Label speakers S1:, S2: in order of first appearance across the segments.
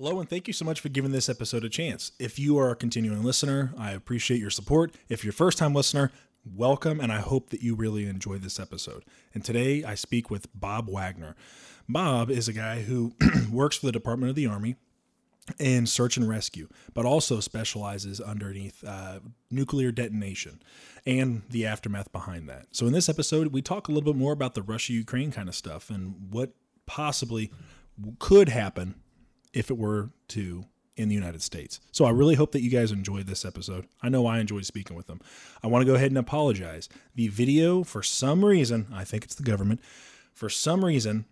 S1: Hello, and thank you so much for giving this episode a chance. If you are a continuing listener, I appreciate your support. If you're a first time listener, welcome, and I hope that you really enjoy this episode. And today I speak with Bob Wagner. Bob is a guy who works for the Department of the Army in search and rescue, but also specializes underneath uh, nuclear detonation and the aftermath behind that. So, in this episode, we talk a little bit more about the Russia Ukraine kind of stuff and what possibly could happen if it were to in the United States. So I really hope that you guys enjoyed this episode. I know I enjoyed speaking with them. I want to go ahead and apologize. The video, for some reason, I think it's the government, for some reason,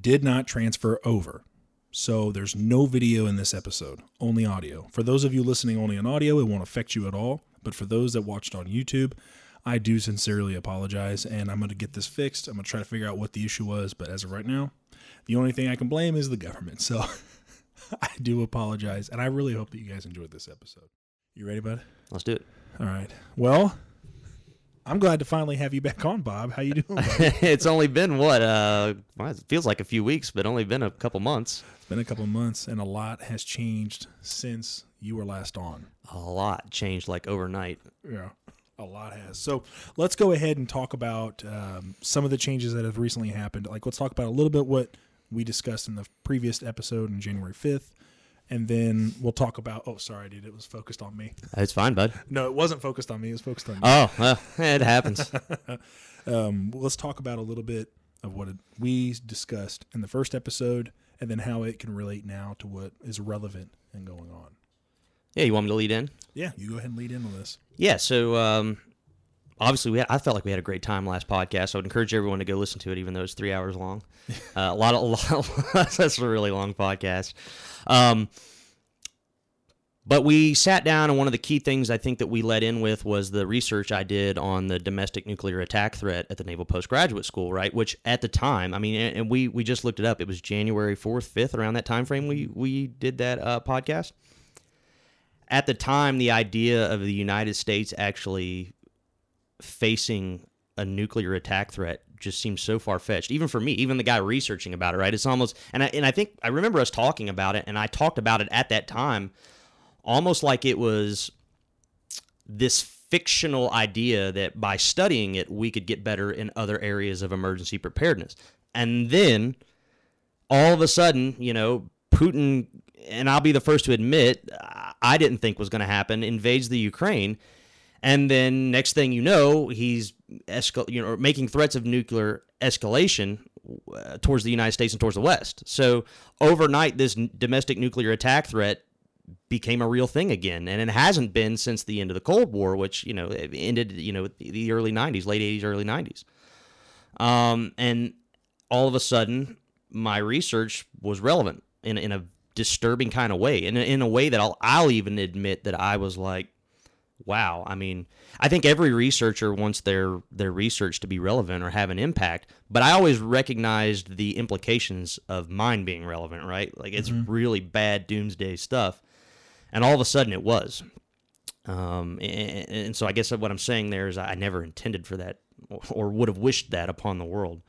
S1: did not transfer over. So there's no video in this episode, only audio. For those of you listening only on audio, it won't affect you at all. But for those that watched on YouTube, I do sincerely apologize and I'm going to get this fixed. I'm going to try to figure out what the issue was. But as of right now, the only thing I can blame is the government. So I do apologize, and I really hope that you guys enjoyed this episode. You ready, bud?
S2: Let's do it.
S1: All right. Well, I'm glad to finally have you back on, Bob. How you doing?
S2: it's only been what? Uh, well, it feels like a few weeks, but only been a couple months.
S1: It's been a couple months, and a lot has changed since you were last on.
S2: A lot changed like overnight.
S1: Yeah. A lot has. So let's go ahead and talk about um, some of the changes that have recently happened. Like, let's talk about a little bit what we discussed in the previous episode on January 5th. And then we'll talk about. Oh, sorry, dude. It was focused on me.
S2: It's fine, bud.
S1: No, it wasn't focused on me. It was focused on you.
S2: Oh, well, it happens.
S1: um, let's talk about a little bit of what we discussed in the first episode and then how it can relate now to what is relevant and going on.
S2: Yeah, you want me to lead in?
S1: Yeah, you go ahead and lead in on this.
S2: Yeah, so um, obviously we had, I felt like we had a great time last podcast. So I would encourage everyone to go listen to it, even though it's three hours long. Uh, a lot of a lot, that's a really long podcast. Um, but we sat down, and one of the key things I think that we let in with was the research I did on the domestic nuclear attack threat at the Naval Postgraduate School, right? Which at the time, I mean, and we we just looked it up. It was January fourth, fifth, around that time frame. We we did that uh, podcast. At the time, the idea of the United States actually facing a nuclear attack threat just seems so far fetched. Even for me, even the guy researching about it, right? It's almost and I and I think I remember us talking about it, and I talked about it at that time, almost like it was this fictional idea that by studying it we could get better in other areas of emergency preparedness. And then all of a sudden, you know, Putin and I'll be the first to admit I didn't think was going to happen invades the Ukraine and then next thing you know, he's escal- you know, making threats of nuclear escalation uh, towards the United States and towards the West. So overnight, this n- domestic nuclear attack threat became a real thing again, and it hasn't been since the end of the Cold War, which you know ended you know the early '90s, late '80s, early '90s. Um, and all of a sudden, my research was relevant in in a disturbing kind of way, and in, in a way that I'll I'll even admit that I was like, wow. I mean, I think every researcher wants their their research to be relevant or have an impact, but I always recognized the implications of mine being relevant, right? Like it's mm-hmm. really bad doomsday stuff, and all of a sudden it was. Um, and, and so I guess what I'm saying there is I never intended for that or would have wished that upon the world.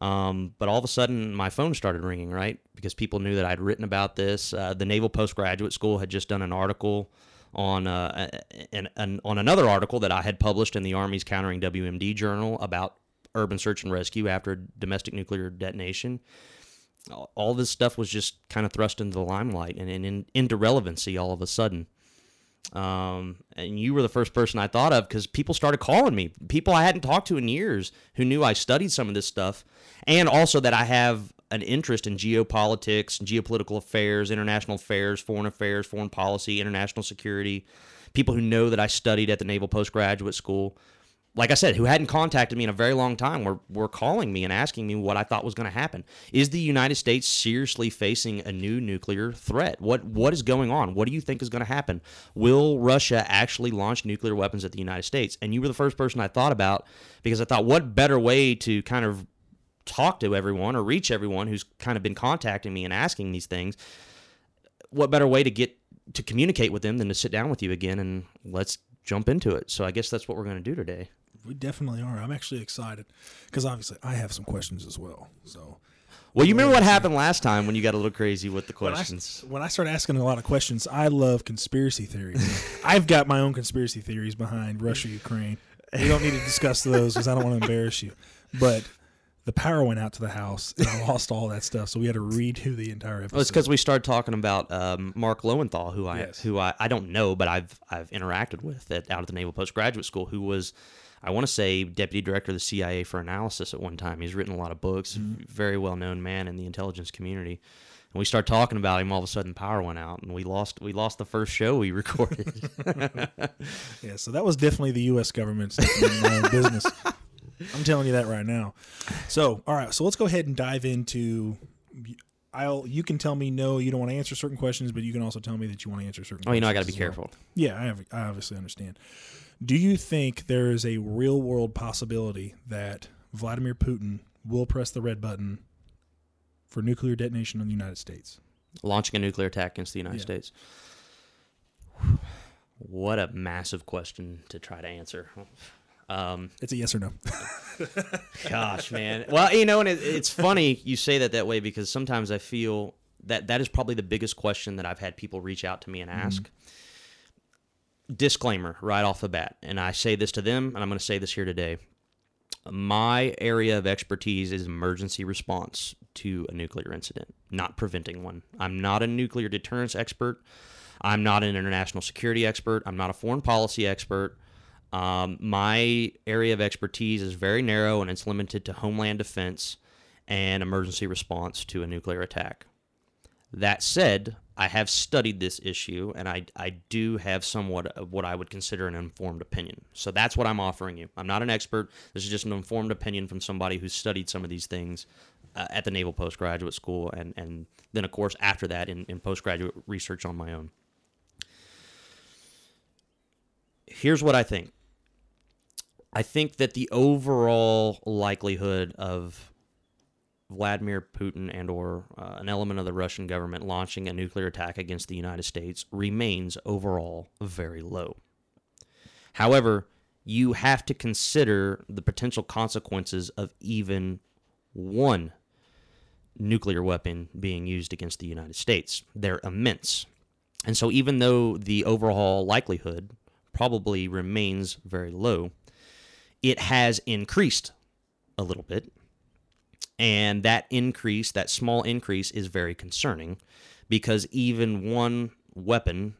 S2: Um, but all of a sudden, my phone started ringing, right? Because people knew that I'd written about this. Uh, the Naval Postgraduate School had just done an article on uh, an, an, on another article that I had published in the Army's Countering WMD journal about urban search and rescue after domestic nuclear detonation. All this stuff was just kind of thrust into the limelight and, and in, into relevancy all of a sudden. Um, and you were the first person I thought of because people started calling me. People I hadn't talked to in years who knew I studied some of this stuff, and also that I have an interest in geopolitics, geopolitical affairs, international affairs, foreign affairs, foreign policy, international security. People who know that I studied at the Naval Postgraduate School, like I said, who hadn't contacted me in a very long time, were, were calling me and asking me what I thought was going to happen. Is the United States seriously facing a new nuclear threat? What what is going on? What do you think is going to happen? Will Russia actually launch nuclear weapons at the United States? And you were the first person I thought about because I thought, what better way to kind of talk to everyone or reach everyone who's kind of been contacting me and asking these things, what better way to get to communicate with them than to sit down with you again and let's jump into it. So I guess that's what we're going to do today.
S1: We definitely are. I'm actually excited because obviously I have some questions as well. So
S2: Well, you remember what happened last time when you got a little crazy with the
S1: When I,
S2: questions.
S1: when I start asking a lot of questions, I love conspiracy theories. I've got my own conspiracy theories behind Russia Ukraine. We don't need to discuss those because I don't want to embarrass you. But the power went out to the house and I lost all that stuff, so we had to redo the entire episode.
S2: Well, it's because we started talking about um, Mark Lowenthal, who I
S1: Yes.
S2: who I, I don't know, but I've I've interacted with at, out at the Naval Postgraduate School, who was I want to say deputy director of the CIA for analysis at one time. He's written a lot of books,
S1: Mm-hmm.
S2: very well known man in the intelligence community. And we start talking about him, all of a sudden power went out, and we lost we lost the first show we recorded.
S1: Yeah, so that was definitely the U.S. government stepping in my own business. I'm telling you that right now. So, all right, so let's go ahead and dive into. I'll. You can tell me no, you don't want to answer certain questions, but you can also tell me that you want to answer certain.
S2: oh, you know I got to be
S1: as well.
S2: careful.
S1: Yeah, I, have, I obviously understand. Do you think there is a real world possibility that Vladimir Putin will press the red button for nuclear detonation on the United States?
S2: Launching a nuclear attack against the United
S1: Yeah.
S2: States. What a massive question to try to answer. Um,
S1: It's a yes or no.
S2: Gosh, man. Well, you know, and it, it's funny you say that that way because sometimes I feel that that is probably the biggest question that I've had people reach out to me and ask. Disclaimer right off the bat, and I say this to them, and I'm going to say this here today. My area of expertise is emergency response to a nuclear incident, not preventing one. I'm not a nuclear deterrence expert. I'm not an international security expert. I'm not a foreign policy expert. Um, my area of expertise is very narrow and it's limited to homeland defense and emergency response to a nuclear attack. That said, I have studied this issue and I, I do have somewhat of what I would consider an informed opinion. So that's what I'm offering you. I'm not an expert. This is just an informed opinion from somebody who's studied some of these things uh, at the Naval Postgraduate School and, and then, of course, after that in, in postgraduate research on my own. Here's what I think. I think that the overall likelihood of Vladimir Putin and or uh, an element of the Russian government launching a nuclear attack against the United States remains overall very low. However, you have to consider the potential consequences of even one nuclear weapon being used against the United States. They're immense. And so even though the overall likelihood probably remains very low, it has increased a little bit. And that increase, that small increase, is very concerning because even one weapon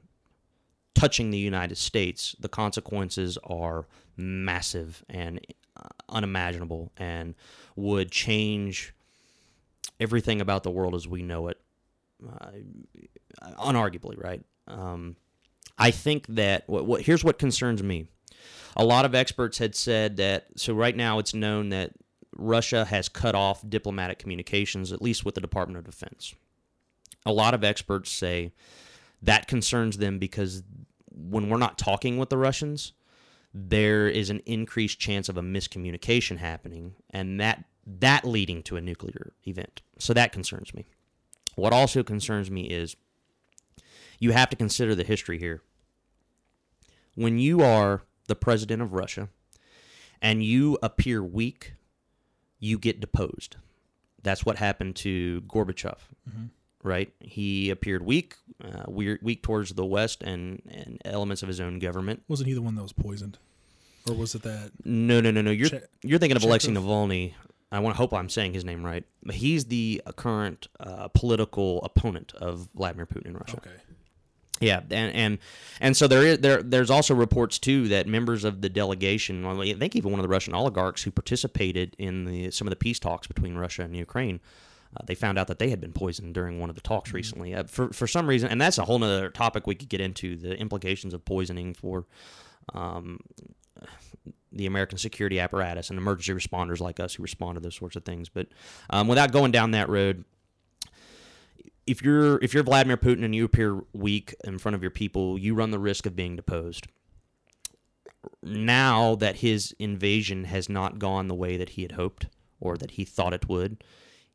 S2: touching the United States, the consequences are massive and uh, unimaginable and would change everything about the world as we know it, uh, unarguably, right? Um, I think that what, what here's what concerns me. A lot of experts had said that so right now it's known that Russia has cut off diplomatic communications, at least with the Department of Defense. A lot of experts say that concerns them because when we're not talking with the Russians, there is an increased chance of a miscommunication happening, and that that leading to a nuclear event. So that concerns me. What also concerns me is you have to consider the history here. When you are the president of Russia and you appear weak, you get deposed. That's what happened to Gorbachev, right? He appeared weak, uh, weak towards the West and, and elements of his own government.
S1: Wasn't he the one that was poisoned, or was it that?
S2: No, no, no, no. You're
S1: Che-
S2: you're thinking of Alexei Navalny. I want to hope I'm saying his name right. But he's the uh, current uh, political opponent of Vladimir Putin in Russia.
S1: Okay.
S2: Yeah, and and and so there is there there's also reports too that members of the delegation, well, I think even one of the Russian oligarchs who participated in the some of the peace talks between Russia and Ukraine, uh, they found out that they had been poisoned during one of the talks recently. Uh, for for some reason, and that's a whole other topic we could get into the implications of poisoning for. Um, the American security apparatus and emergency responders like us who respond to those sorts of things. But um, without going down that road, if you're if you're Vladimir Putin and you appear weak in front of your people, you run the risk of being deposed. Now that his invasion has not gone the way that he had hoped or that he thought it would,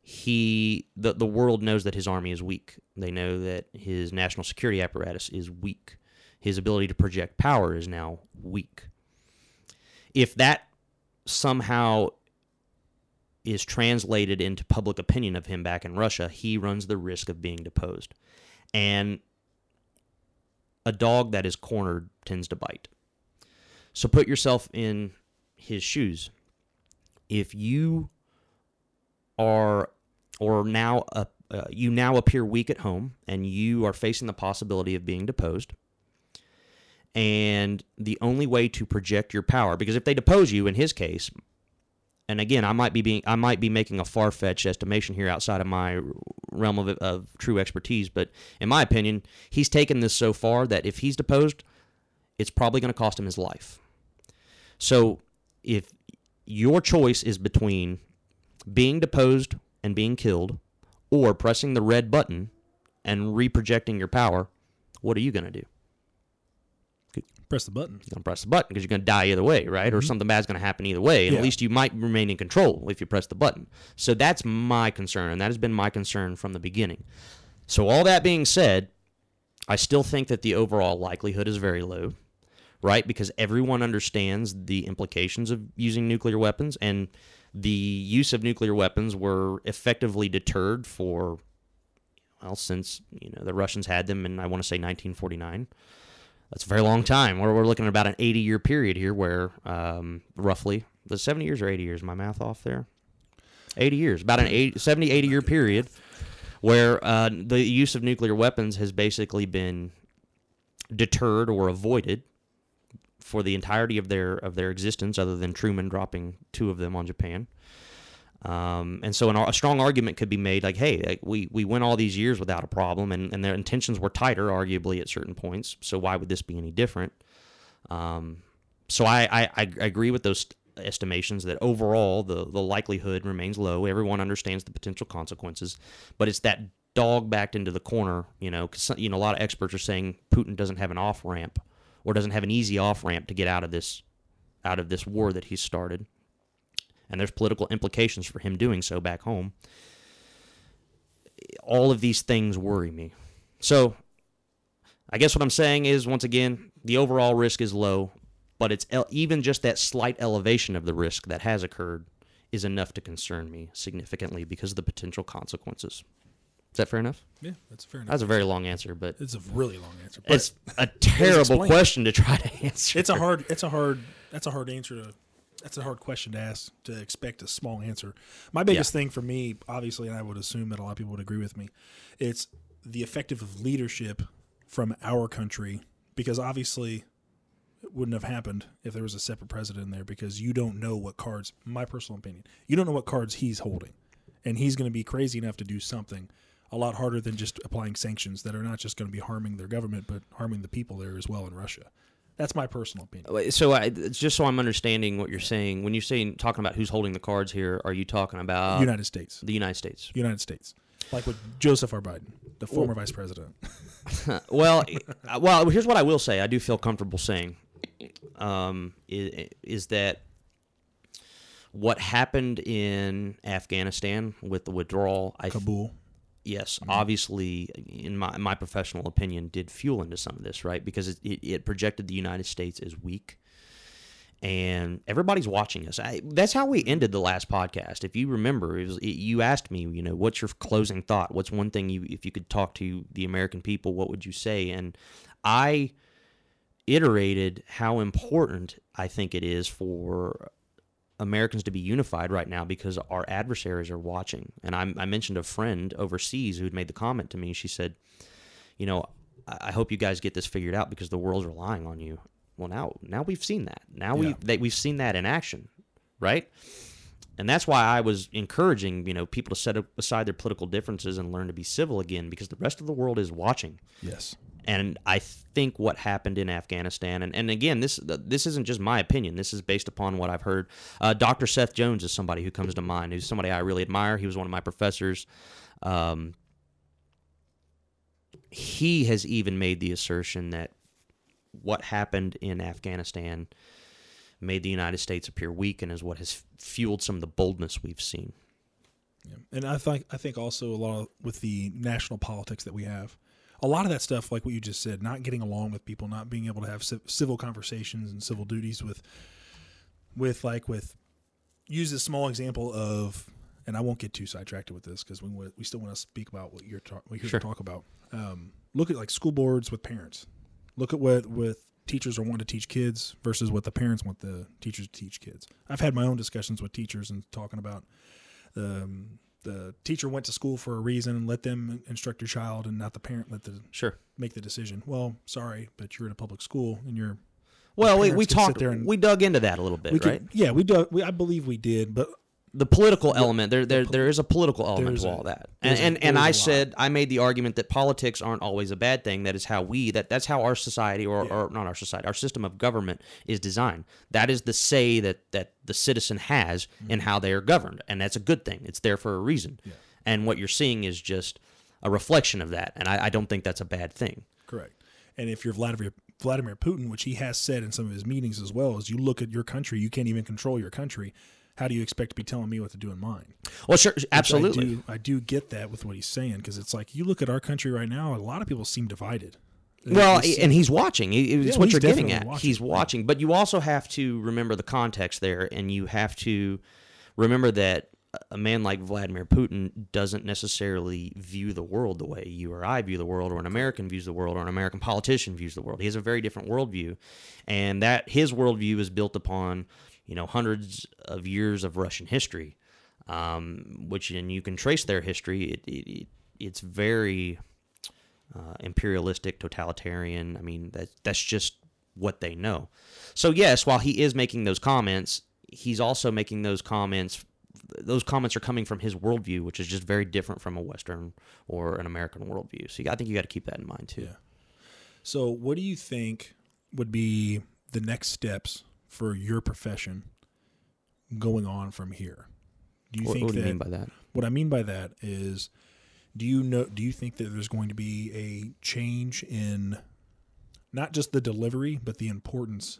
S2: he the the world knows that his army is weak. They know that his national security apparatus is weak. His ability to project power is now weak. If that somehow is translated into public opinion of him back in Russia, he runs the risk of being deposed. And a dog that is cornered tends to bite. So put yourself in his shoes. If you are, or now, uh, uh, you now appear weak at home and you are facing the possibility of being deposed, and the only way to project your power, because if they depose you, in his case, and again, I might be being, I might be making a far fetched estimation here outside of my realm of, of true expertise, but in my opinion, he's taken this so far that if he's deposed, it's probably going to cost him his life. So if your choice is between being deposed and being killed, or pressing the red button and reprojecting your power, what are you going to do?
S1: Press the button.
S2: You're going to press the button because you're going to die either way, right? Or mm-hmm. something bad's going to happen either way. And
S1: Yeah.
S2: at least you might remain in control if you press the button. So that's my concern, and that has been my concern from the beginning. So, all that being said, I still think that the overall likelihood is very low, right? Because everyone understands the implications of using nuclear weapons, and the use of nuclear weapons were effectively deterred for, well, since you know the Russians had them and I want to say 1949. That's a very long time. We're, we're looking at about an 80 year period here where um, roughly the 70 years or 80 years, my math off there? 80 years, about an 80, 70, 80 year period where uh, the use of nuclear weapons has basically been deterred or avoided for the entirety of their of their existence, other than Truman dropping two of them on Japan. Um, and so an, a strong argument could be made like, hey, like, we, we went all these years without a problem, and, and their intentions were tighter, arguably, at certain points. So why would this be any different? Um, so I, I, I agree with those estimations that overall the, the likelihood remains low. Everyone understands the potential consequences, but it's that dog backed into the corner, you know, because you know, a lot of experts are saying Putin doesn't have an off ramp or doesn't have an easy off ramp to get out of this out of this war that he's started and there's political implications for him doing so back home. All of these things worry me. So, I guess what I'm saying is, once again, the overall risk is low, but it's el- even just that slight elevation of the risk that has occurred is enough to concern me significantly because of the potential consequences. Is that fair enough?
S1: Yeah, that's fair enough.
S2: That's a very long answer, but
S1: It's a really long answer. But
S2: it's a terrible question to try to answer.
S1: it's a hard it's a hard that's a hard answer to that's a hard question to ask to expect a small answer. My biggest thing for me obviously and i would assume that a lot of people would agree with me it's the effective of leadership from our country because obviously it wouldn't have happened if there was a separate president in there because you don't know what cards my personal opinion you don't know what cards he's holding. And he's going to be crazy enough to do something a lot harder than just applying sanctions that are not just going to be harming their government but harming the people there as well in russia that's my personal opinion
S2: So, I, just so I'm understanding what you're saying, when you're saying talking about who's holding the cards here, are you talking about
S1: United States.
S2: the United States?
S1: United States. Like with Joseph R. Biden, the former vice president.
S2: well, uh, well, here's what I will say. I do feel comfortable saying um, is, is that what happened in Afghanistan with the withdrawal, I
S1: Kabul.
S2: Yes, mm-hmm. obviously, in my in my professional opinion, did fuel into some of this, right? Because it, it, it projected the United States as weak, and everybody's watching us. I, that's how we ended the last podcast. If you remember, it was, it, you asked me, you know, what's your closing thought? What's one thing you, if you could talk to the American people, what would you say? And I iterated how important I think it is for Americans to be unified right now because our adversaries are watching. And I, I mentioned a friend overseas who had made the comment to me. She said, "You know, I I hope you guys get this figured out because the world's relying on you." Well, now now we've seen that. Now
S1: Yeah.
S2: we that we've seen that in action, right? And that's why I was encouraging, you know, people to set aside their political differences and learn to be civil again because the rest of the world is watching.
S1: Yes.
S2: And I think what happened in Afghanistan, and, and again, this this isn't just my opinion. This is based upon what I've heard. Uh, Dr. Seth Jones is somebody who comes to mind. Who's somebody I really admire. He was one of my professors. Um, he has even made the assertion that what happened in Afghanistan made the United States appear weak, and is what has fueled some of the boldness we've seen.
S1: Yeah. And I think I think also a lot of, with the national politics that we have, a lot of that stuff, like what you just said, not getting along with people, not being able to have civil conversations and civil duties with, with like with, use a small example of and I won't get too sidetracked with this because we we still want to speak about what you're ta- what you're
S2: Sure.
S1: to talk about. Um, look at like school boards with parents. Look at what with teachers are wanting to teach kids versus what the parents want the teachers to teach kids. I've had my own discussions with teachers and talking about um, the teacher went to school for a reason and let them instruct your child and not the parent let the
S2: Sure.
S1: make the decision. Well, sorry, but you're in a public school and you're
S2: Well, we, we talked.
S1: there and-
S2: we dug into that a little bit,
S1: we
S2: right?
S1: could, yeah, we do. We, I believe we did, but
S2: the political element there there there is a political element to
S1: a-
S2: all that. and
S1: a-
S2: and, and i said i made the argument that politics aren't always a bad thing. That is how we that that's how our society or, or not our society our system of government is designed. That is the say that that the citizen has
S1: Mm-hmm.
S2: in how they are governed and that's a good thing. It's there for a reason. And what you're seeing is just a reflection of that and I, I don't think that's a bad thing.
S1: Correct. And if you're Vladimir Vladimir Putin, which he has said in some of his meetings as well, is you look at your country, you can't even control your country. How do you expect to be telling me what to do in mine?
S2: well sure absolutely
S1: I do, I do get that with what he's saying because it's like you look at our country right now, a lot of people seem divided.
S2: Well,
S1: It's-
S2: and he's watching. It's
S1: Yeah,
S2: what you're getting at.
S1: watching.
S2: He's watching, but you also have to remember the context there, and you have to remember that a man like Vladimir Putin doesn't necessarily view the world the way you or I view the world, or an American views the world, or an American politician views the world. He has a very different worldview, and that his worldview is built upon you know hundreds of years of Russian history, um, which and you can trace their history. It, it, it it's very uh, imperialistic, totalitarian. I mean, that that's just what they know. So yes, while he is making those comments, he's also making those comments. Those comments are coming from his worldview, which is just very different from a Western or an American worldview. So I think you got to keep that in mind too.
S1: Yeah. So, what do you think would be the next steps for your profession going on from here? Do you
S2: What,
S1: think
S2: what do
S1: that
S2: you mean by that?
S1: What I mean by that is, do you know? Do you think that there's going to be a change in not just the delivery, but the importance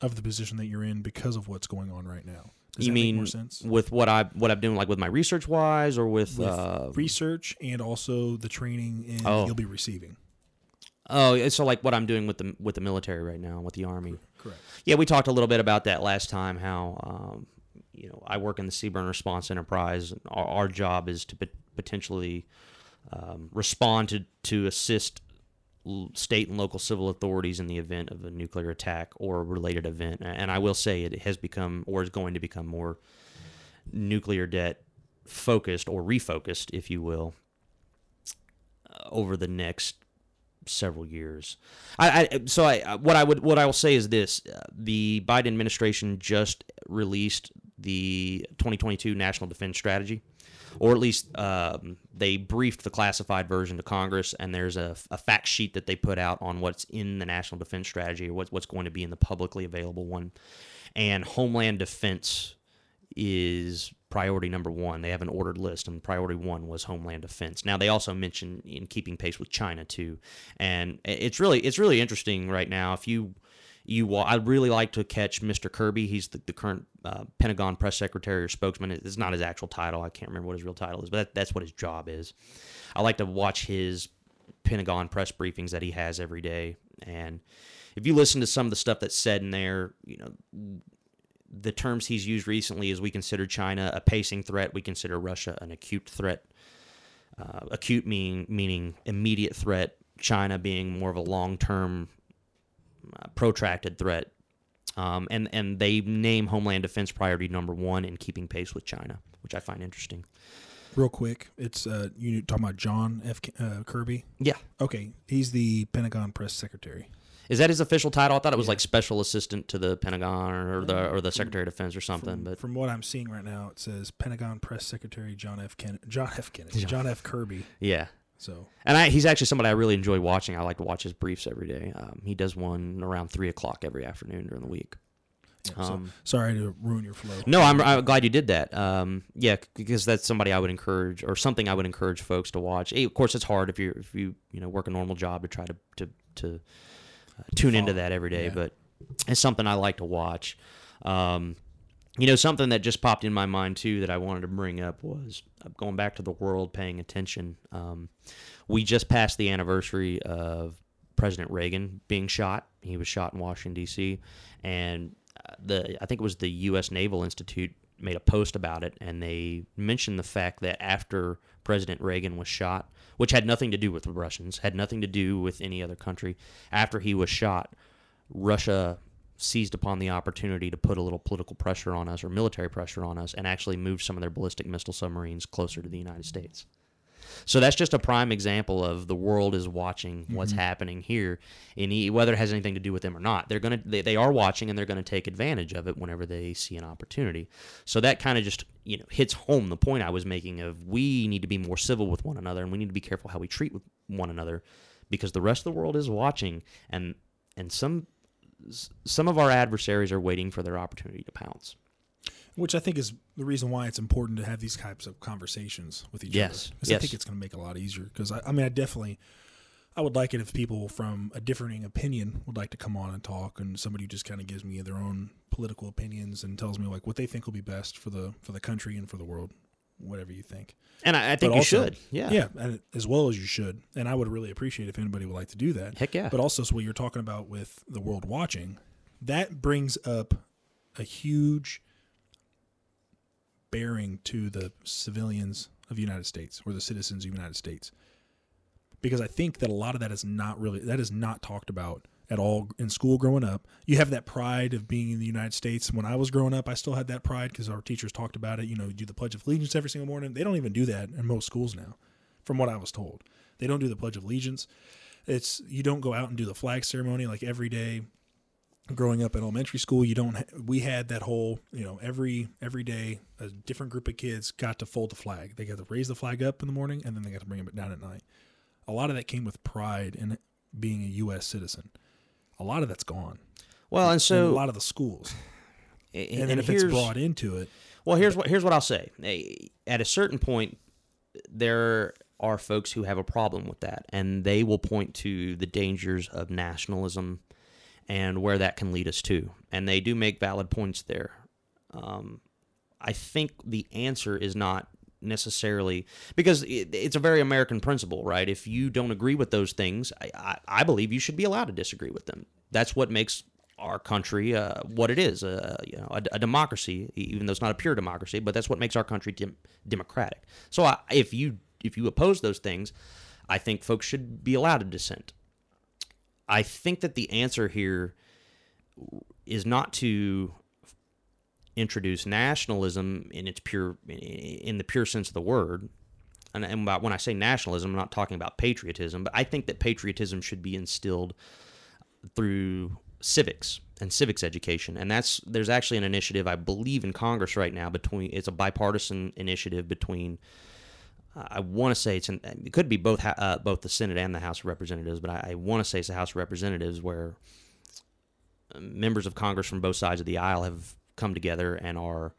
S1: of the position that you're in because of what's going on right now? Does
S2: you
S1: that
S2: mean
S1: make more sense?
S2: with what I what I'm doing, like with my research wise, or with,
S1: With
S2: uh,
S1: research and also the training in
S2: Oh.
S1: you'll be receiving.
S2: oh, so like what I'm doing with the with the military right now, with the army.
S1: Correct.
S2: Yeah, we talked a little bit about that last time. How um, you know I work in the CBRN Response Enterprise. Our, our job is to pot- potentially um, respond to to assist l- state and local civil authorities in the event of a nuclear attack or a related event. And I will say it has become or is going to become more nuclear debt focused or refocused, if you will, over the next several years. I, I so I what I would what I will say is this: uh, the Biden administration just released the 2022 National Defense Strategy, or at least um, they briefed the classified version to Congress, and there's a, a fact sheet that they put out on what's in the National Defense Strategy or what, what's going to be in the publicly available one, and Homeland Defense is priority number one. They have an ordered list, and priority one was Homeland Defense. Now they also mention in keeping pace with China too, and it's really it's really interesting right now. If you you I'd really like to catch Mr. Kirby. He's the, the current uh, Pentagon press secretary or spokesman. It's not his actual title. I can't remember what his real title is, but that, that's what his job is. I like to watch his Pentagon press briefings that he has every day, and if you listen to some of the stuff that's said in there, you know the terms he's used recently is we consider China a pacing threat, we consider Russia an acute threat. Uh, acute meaning meaning immediate threat, China being more of a long term, uh, protracted threat. Um, and and they name Homeland Defense priority number one in keeping pace with China, which I find interesting.
S1: Real quick, it's uh, you talking about John F. K- Uh, Kirby.
S2: Yeah,
S1: Okay, he's the Pentagon press secretary.
S2: Is that his official title? I thought it was like special assistant to the Pentagon or the or the Secretary of Defense or something.
S1: From,
S2: But
S1: from what I'm seeing right now, it says Pentagon press secretary John F. Ken- John F. Kennedy, John F. Kirby.
S2: yeah,
S1: So
S2: And I, he's actually somebody I really enjoy watching. I like to watch his briefs every day. Um, he does one around three o'clock every afternoon during the week.
S1: Yeah, so
S2: Um,
S1: sorry to ruin your flow.
S2: No, I'm, I'm glad you did that. Um, yeah, because that's somebody I would encourage, or something I would encourage folks to watch. Eh, Of course, it's hard if you if you you know work a normal job to try to to to tune into that every day,
S1: Yeah.
S2: but it's something I like to watch. Um, you know, something that just popped in my mind too that I wanted to bring up was going back to the world paying attention. Um, we just passed the anniversary of President Reagan being shot. He was shot in Washington D.C. and uh, the I think it was the U.S. Naval Institute made a post about it, and they mentioned the fact that after President Reagan was shot, which had nothing to do with the Russians, had nothing to do with any other country, after he was shot, Russia seized upon the opportunity to put a little political pressure on us or military pressure on us and actually moved some of their ballistic missile submarines closer to the United States. So that's just a prime example of the world is watching what's mm-hmm. happening here, and e- whether it has anything to do with them or not. They're gonna they, they are watching and they're gonna take advantage of it whenever they see an opportunity. So that kind of just you know hits home the point I was making of we need to be more civil with one another and we need to be careful how we treat with one another because the rest of the world is watching and and some some of our adversaries are waiting for their opportunity to pounce.
S1: Which I think is the reason why it's important to have these types of conversations with each other.
S2: Yes,
S1: other. 'Cause I think it's going to make it a lot easier. Because I, I mean, I definitely, I would like it if people from a differing opinion would like to come on and talk, and somebody just kind of gives me their own political opinions and tells me like what they think will be best for the for the country and for the world, whatever you think.
S2: And I, I think
S1: But
S2: you
S1: also-
S2: should. Yeah.
S1: Yeah, and as well as you should. And I would really appreciate if anybody would like to do that.
S2: Heck yeah.
S1: But also, so what you're talking about with the world watching, that brings up a huge bearing to the civilians of the United States or the citizens of the United States. Because I think that a lot of that is not really that is not talked about at all in school growing up. You have that pride of being in the United States. When I was growing up, I still had that pride because our teachers talked about it. You know, you do the Pledge of Allegiance every single morning. They don't even do that in most schools now, from what I was told. They don't do the Pledge of Allegiance. It's you don't go out and do the flag ceremony like every day. Growing up in elementary school, you don't. We had that whole, you know, every every day a different group of kids got to fold the flag. They got to raise the flag up in the morning, and then they got to bring it down at night. A lot of that came with pride in being a U.S. citizen. A lot of that's gone.
S2: Well, and
S1: in a lot of the schools,
S2: and,
S1: and, then if it's brought into it,
S2: Well, here's what here's what I'll say. At a certain point, there are folks who have a problem with that, and they will point to the dangers of nationalism and where that can lead us to. And they do make valid points there. Um, I think the answer is not necessarily because it, it's a very American principle, right? If you don't agree with those things, I, I, I believe you should be allowed to disagree with them. That's what makes our country uh, what it is, uh, you know, a, a democracy. Even though it's not a pure democracy, but that's what makes our country dem- democratic. So I, if you if you oppose those things, I think folks should be allowed to dissent. I think that the answer here is not to introduce nationalism in its pure in the pure sense of the word. And, and when I say nationalism, I'm not talking about patriotism, but I think that patriotism should be instilled through civics and civics education. And that's there's actually an initiative I believe in Congress right now between it's a bipartisan initiative between I want to say it's an, it could be both uh, both the Senate and the House of Representatives, but I, I want to say it's the House of Representatives where uh, members of Congress from both sides of the aisle have come together and are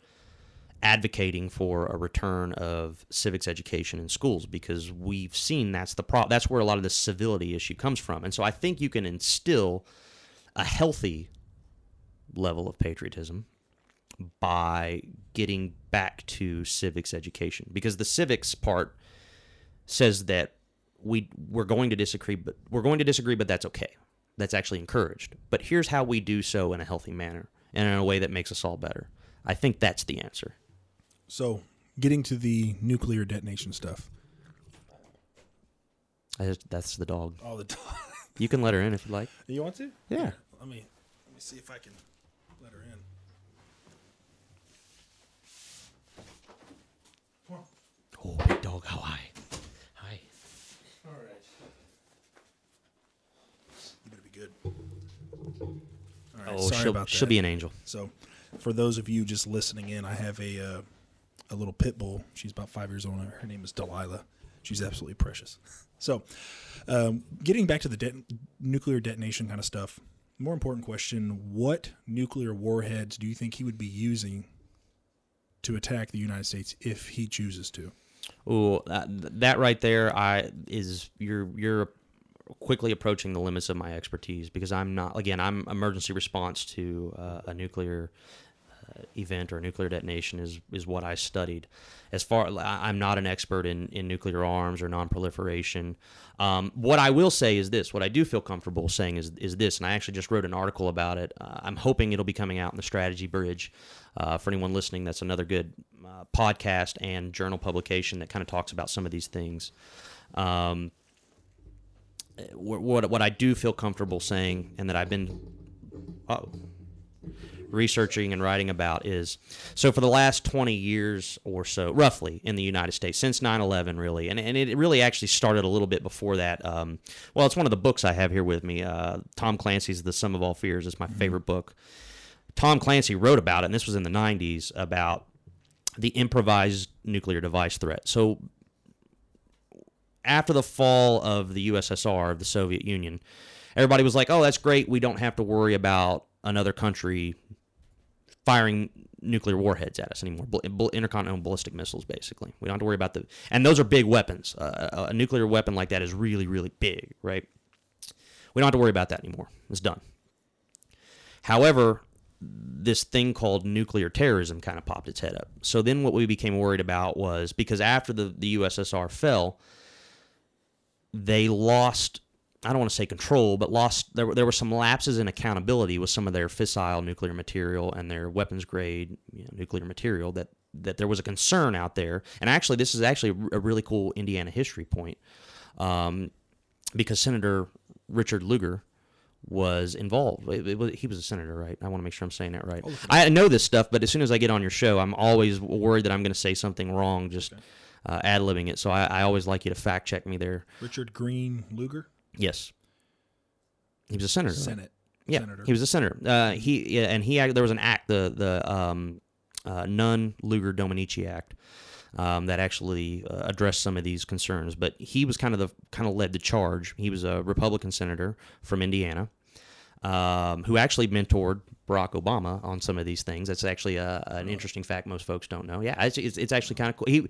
S2: advocating for a return of civics education in schools because we've seen that's the pro- that's where a lot of the civility issue comes from. And so I think you can instill a healthy level of patriotism by getting back to civics education. Because the civics part says that we we're going to disagree but we're going to disagree but that's okay. That's actually encouraged. But here's how we do so in a healthy manner and in a way that makes us all better. I think that's the answer.
S1: So getting to the nuclear detonation stuff.
S2: Just- that's the dog.
S1: All the time.
S2: you can let her in if you like.
S1: You want to?
S2: yeah.
S1: Let me let me see if I can let her in. Come on.
S2: Oh big dog how high? hi
S1: All right. You better be good. All right.
S2: oh
S1: sorry
S2: she'll,
S1: about that.
S2: she'll be an angel
S1: So, for those of you just listening in, I have a uh, a little pit bull. She's about five years old. Her name is Delilah. She's absolutely precious. So, um, getting back to the det- nuclear detonation kind of stuff. More important question: What nuclear warheads do you think he would be using to attack the United States if he chooses to?
S2: Oh, that, that right there, I is you're you're quickly approaching the limits of my expertise because I'm not again I'm emergency response to uh, a nuclear uh, uh, event or nuclear detonation is is what I studied. As far I'm not an expert in, in nuclear arms or nonproliferation. Um, what I will say is this: what I do feel comfortable saying is is this, and I actually just wrote an article about it. Uh, I'm hoping it'll be coming out in the Strategy Bridge. Uh, for anyone listening, that's another good uh, podcast and journal publication that kind of talks about some of these things. Um, what what I do feel comfortable saying, and that I've been oh, researching and writing about is so for the last 20 years or so, roughly, in the United States, since 9 11, really, and, and it really actually started a little bit before that. Um, well, it's one of the books I have here with me. Uh, Tom Clancy's The Sum of All Fears is my favorite book. Tom Clancy wrote about it, and this was in the 90s, about the improvised nuclear device threat. So after the fall of the USSR, of the Soviet Union, everybody was like, "Oh, that's great. We don't have to worry about another country firing nuclear warheads at us anymore. Intercontinental ballistic missiles, basically. We don't have to worry about the and those are big weapons. Uh, a, a nuclear weapon like that is really, really big, right? We don't have to worry about that anymore. It's done. However, this thing called nuclear terrorism kind of popped its head up. So then what we became worried about was because after the, the USSR fell, they lost I don't want to say control, but lost there were there were some lapses in accountability with some of their fissile nuclear material and their weapons grade you know, nuclear material that that there was a concern out there. And actually, this is actually a really cool Indiana history point um, because Senator Richard Lugar was involved. It- it was- he was a senator, right? I want to make sure I'm saying that right. I know this stuff, but as soon as I get on your show, I'm always worried that I'm going to say something wrong, just uh, ad libbing it. So I, I always like you to fact check me there.
S1: Richard Green Lugar,
S2: Yes, he was a senator. right?
S1: Senate.
S2: Yeah,
S1: Senator.
S2: he was a senator. Uh, he yeah, and he there was an act, the the um, uh, Nunn Lugar Domenici Act, um, that actually uh, addressed some of these concerns. But he was kind of the kind of led the charge. He was a Republican senator from Indiana, um, who actually mentored Barack Obama on some of these things. That's actually a, an interesting fact most folks don't know. Yeah, it's, it's, it's actually kind of cool. He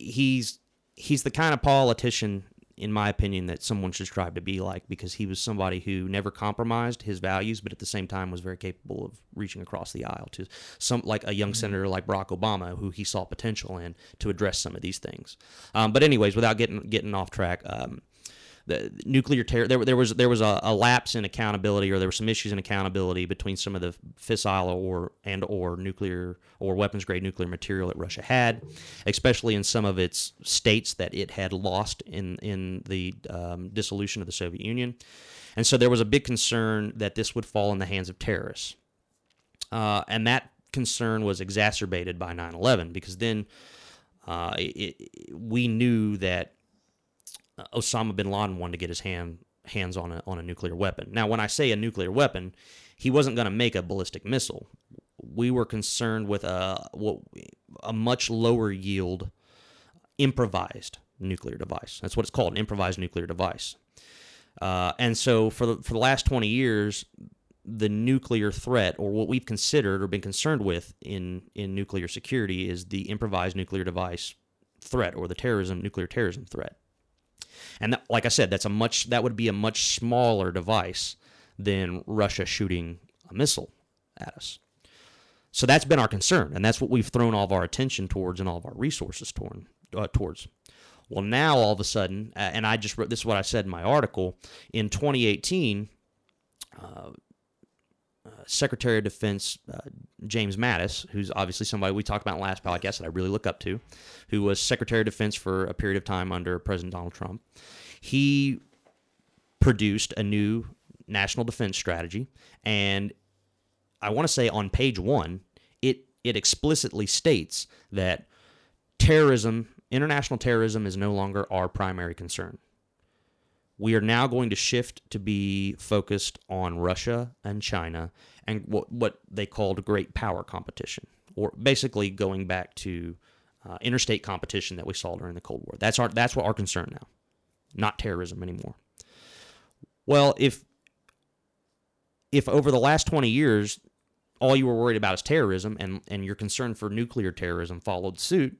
S2: he's he's the kind of politician in my opinion, that someone should strive to be like because he was somebody who never compromised his values, but at the same time was very capable of reaching across the aisle to some like a young senator like Barack Obama, who he saw potential in to address some of these things. Um, but anyways, without getting getting off track. Um, the nuclear terror there, there was there was a, a lapse in accountability or there were some issues in accountability between some of the fissile or and or nuclear or weapons grade nuclear material that Russia had, especially in some of its states that it had lost in in the um, dissolution of the Soviet Union, and so there was a big concern that this would fall in the hands of terrorists, uh, and that concern was exacerbated by 9/11 because then uh, it, it, we knew that Osama bin Laden wanted to get his hand hands on a on a nuclear weapon. Now, when I say a nuclear weapon, he wasn't going to make a ballistic missile. We were concerned with a what a much lower yield improvised nuclear device. That's what it's called, an improvised nuclear device. Uh, and so for the, for the last 20 years, the nuclear threat, or what we've considered or been concerned with in, in nuclear security, is the improvised nuclear device threat or the terrorism, nuclear terrorism threat. And that, like I said, that's a much that would be a much smaller device than Russia shooting a missile at us. So that's been our concern, and that's what we've thrown all of our attention towards and all of our resources torn, uh, towards. Well, now all of a sudden, uh, and I just wrote this is what I said in my article in 2018. Uh, Secretary of Defense uh, James Mattis, who's obviously somebody we talked about in last podcast that I really look up to, who was Secretary of Defense for a period of time under President Donald Trump, he produced a new national defense strategy, and I want to say on page one, it it explicitly states that terrorism, international terrorism, is no longer our primary concern. We are now going to shift to be focused on Russia and China and what, what they called great power competition, or basically going back to uh, interstate competition that we saw during the Cold War. That's our that's what our concern now, not terrorism anymore. Well, if if over the last 20 years all you were worried about is terrorism and, and your concern for nuclear terrorism followed suit,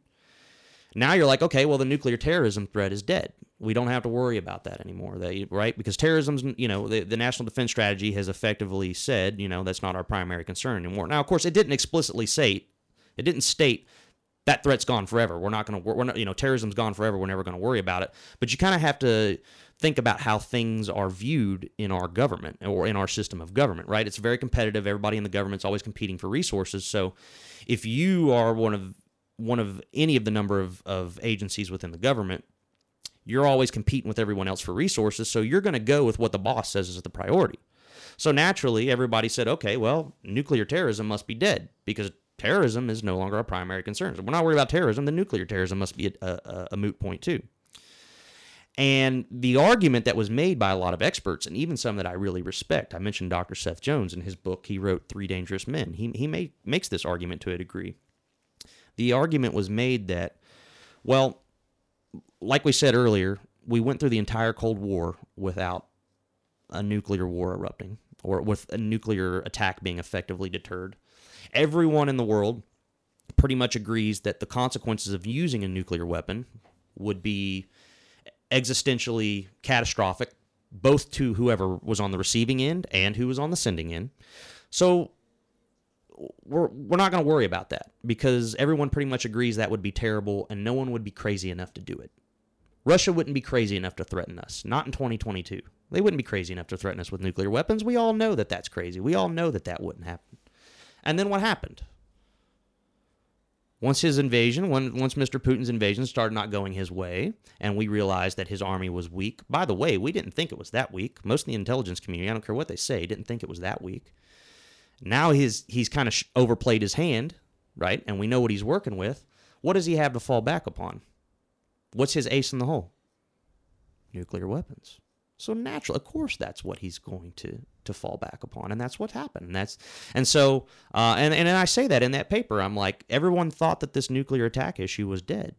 S2: Now you're like, okay, well, the nuclear terrorism threat is dead. We don't have to worry about that anymore, they, right? Because terrorism's, you know, the, the National Defense Strategy has effectively said, you know, that's not our primary concern anymore. Now, of course, it didn't explicitly say, it didn't state that threat's gone forever. We're not going to, we're not, you know, terrorism's gone forever. We're never going to worry about it. But you kind of have to think about how things are viewed in our government or in our system of government, right? It's very competitive. Everybody in the government's always competing for resources. So if you are one of one of any of the number of, of agencies within the government, you're always competing with everyone else for resources. So you're going to go with what the boss says is the priority. So naturally, everybody said, okay, well, nuclear terrorism must be dead because terrorism is no longer our primary concern. So we're not worried about terrorism. The nuclear terrorism must be a, a, a moot point too. And the argument that was made by a lot of experts, and even some that I really respect, I mentioned Dr. Seth Jones in his book. He wrote Three Dangerous Men. He, he made, makes this argument to a degree. The argument was made that, well, like we said earlier, we went through the entire Cold War without a nuclear war erupting or with a nuclear attack being effectively deterred. Everyone in the world pretty much agrees that the consequences of using a nuclear weapon would be existentially catastrophic, both to whoever was on the receiving end and who was on the sending end. So we're we're not going to worry about that because everyone pretty much agrees that would be terrible and no one would be crazy enough to do it. Russia wouldn't be crazy enough to threaten us, not in 2022. They wouldn't be crazy enough to threaten us with nuclear weapons. We all know that that's crazy. We all know that that wouldn't happen. And then what happened? Once his invasion, when, once Mr. Putin's invasion started not going his way, and we realized that his army was weak. By the way, we didn't think it was that weak. Most of the intelligence community, I don't care what they say, didn't think it was that weak. Now he's he's kind of sh- overplayed his hand, right? And we know what he's working with. What does he have to fall back upon? What's his ace in the hole? Nuclear weapons. So natural, of course, that's what he's going to to fall back upon, and that's what happened. And that's and so uh, and and I say that in that paper. I'm like, everyone thought that this nuclear attack issue was dead.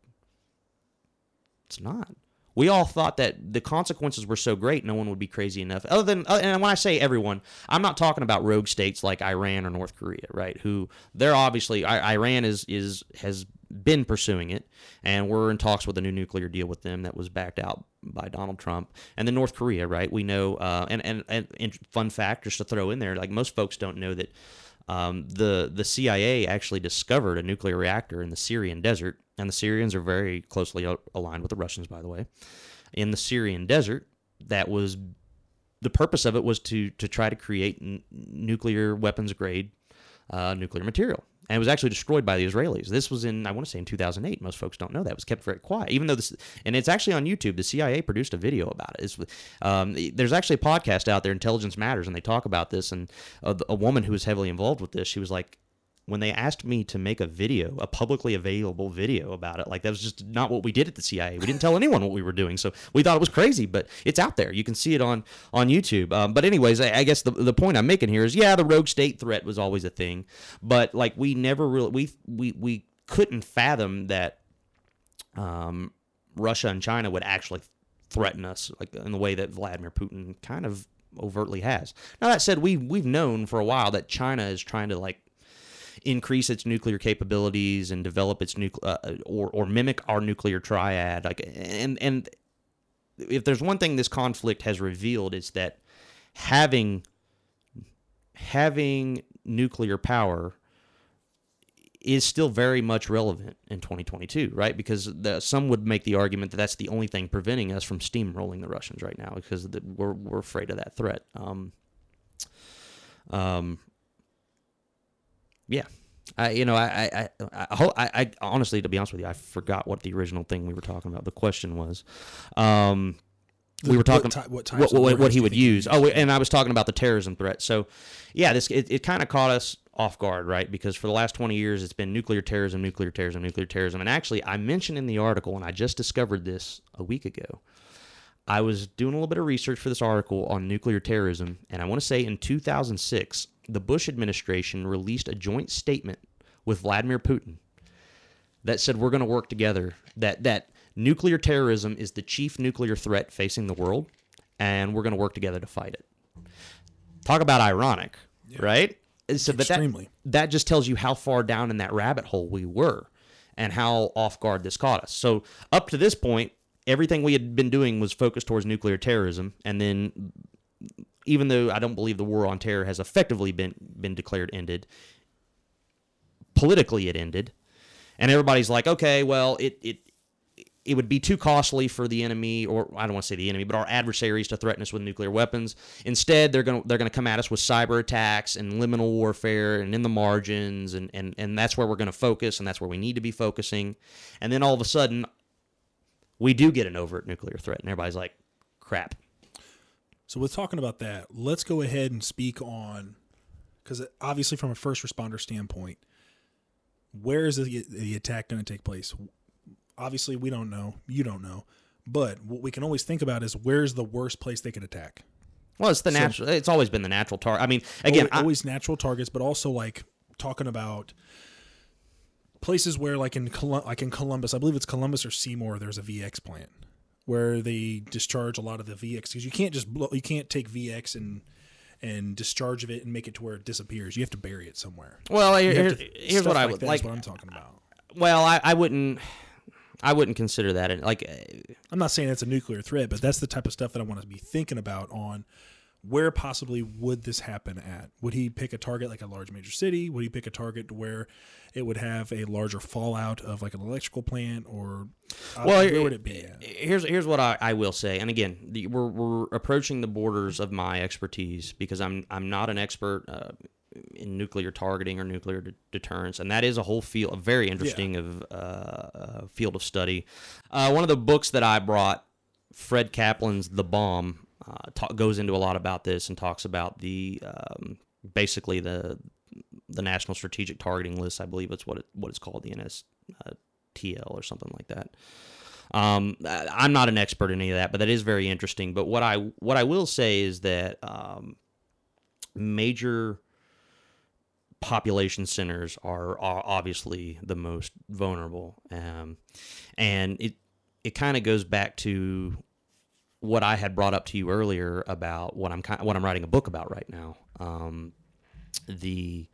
S2: It's not. We all thought that the consequences were so great, no one would be crazy enough. Other than, uh, and when I say everyone, I'm not talking about rogue states like Iran or North Korea, right? Who they're obviously Iran is is has been pursuing it, and we're in talks with a new nuclear deal with them that was backed out by Donald Trump. And then North Korea, right? We know, uh, and, and and and fun fact just to throw in there, like most folks don't know that um, the the CIA actually discovered a nuclear reactor in the Syrian desert, and the Syrians are very closely aligned with the Russians, by the way. In the Syrian desert, that was the purpose of it was to to try to create n- nuclear weapons grade uh, nuclear material and it was actually destroyed by the Israelis. This was in I want to say in 2008. Most folks don't know that it was kept very quiet, even though this and it's actually on YouTube. The CIA produced a video about it. Um, there's actually a podcast out there, Intelligence Matters, and they talk about this. And a, a woman who was heavily involved with this, she was like, when they asked me to make a video, a publicly available video about it, like that was just not what we did at the CIA. We didn't tell anyone what we were doing, so we thought it was crazy. But it's out there; you can see it on on YouTube. Um, but anyways, I, I, guess the the point I'm making here is, yeah, the rogue state threat was always a thing, but like we never really we we we couldn't fathom that um, Russia and China would actually threaten us like in the way that Vladimir Putin kind of overtly has. Now that said, we we've known for a while that China is trying to like increase its nuclear capabilities and develop its nuclear uh, or or mimic our nuclear triad. Like and and if there's one thing this conflict has revealed, it's that having having nuclear power is still very much relevant in 2022, right? Because the, some would make the argument that that's the only thing preventing us from steamrolling the Russians right now because the, we're we're afraid of that threat. Um, um, yeah. I, you know, I, I, I, I, I, honestly, to be honest with you, I forgot what the original thing we were talking about. The question was, um, we were talking what, what, what, what he would use. Oh, and I was talking about the terrorism threat. So, yeah, this it, it kind of caught us off guard, right? Because for the last 20 years, it's been nuclear terrorism, nuclear terrorism, nuclear terrorism. And actually, I mentioned in the article, and I just discovered this a week ago. I was doing a little bit of research for this article on nuclear terrorism, and I want to say in 2006, the Bush administration released a joint statement with Vladimir Putin that said we're going to work together. That that nuclear terrorism is the chief nuclear threat facing the world, and we're going to work together to fight it. Talk about ironic, yeah. right? So, but Extremely. That, that just tells you how far down in that rabbit hole we were. and how off guard this caught us. So up to this point, everything we had been doing was focused towards nuclear terrorism, and then even though I don't believe the war on terror has effectively been been declared ended, politically it ended, and everybody's like, okay, well, it it it would be too costly for the enemy, or I don't want to say the enemy, but our adversaries to threaten us with nuclear weapons. Instead, they're going to they're going to come at us with cyber attacks and liminal warfare and in the margins, and and and that's where we're going to focus, and that's where we need to be focusing. And then all of a sudden, we do get an overt nuclear threat, and everybody's like, crap.
S1: So, with talking about that, let's go ahead and speak on because obviously, from a first responder standpoint, where is the, the attack going to take place? Obviously, we don't know. You don't know. But what we can always think about is where's the worst place they could attack?
S2: Well, it's the
S1: So-
S2: natural. It's always been the natural target. I mean, again,
S1: Always,
S2: I-
S1: always natural targets, but also like talking about places where, like in Colum- like in Columbus, I believe it's Columbus or Seymour. There's a VX plant where they discharge a lot of the VX because you can't just blow, you can't take VX and and discharge of it and make it to where it disappears. You have to bury it somewhere.
S2: well, here's,
S1: to-
S2: here's what I
S1: like
S2: would
S1: that is
S2: like.
S1: What I'm talking about.
S2: Well, I, I wouldn't. I wouldn't consider that like uh,
S1: I'm not saying it's a nuclear threat, but that's the type of stuff that I want to be thinking about on where possibly would this happen at? Would he pick a target like a large major city? Would he pick a target where it would have a larger fallout of like an electrical plant or uh,
S2: Well,
S1: where would it be at?
S2: here's here's what I, I will say, and again, the, we're we're approaching the borders of my expertise because I'm I'm not an expert uh, in nuclear targeting or nuclear de- deterrence, and that is a whole field, a very interesting of uh, uh, field of study. Uh, one of the books that I brought, Fred Kaplan's The Bomb, uh, ta- goes into a lot about this and talks about the um, basically the the National Strategic Targeting List. I believe it's what it, what it's called, the NS. Uh, or something like that. Um, I'm not an expert in any of that, but that is very interesting. But what I what I will say is that um, major population centers are, are obviously the most vulnerable, um, and it it kind of goes back to what I had brought up to you earlier about what I'm what I'm writing a book about right now. Um, the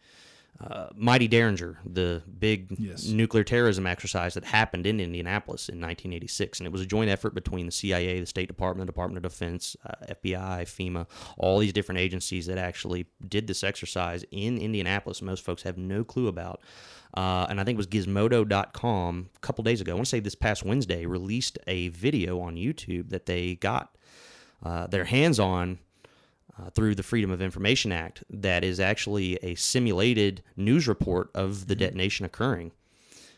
S2: uh, Mighty Derringer, the big
S1: Yes.
S2: nuclear terrorism exercise that happened in Indianapolis in 1986, and it was a joint effort between the CIA, the State Department, the Department of Defense, uh, FBI, FEMA, all these different agencies that actually did this exercise in Indianapolis. Most folks have no clue about. Uh, and I think it was Gizmodo.com a couple days ago. I want to say this past Wednesday released a video on YouTube that they got uh, their hands on uh, through the Freedom of Information Act that is actually a simulated news report of the detonation occurring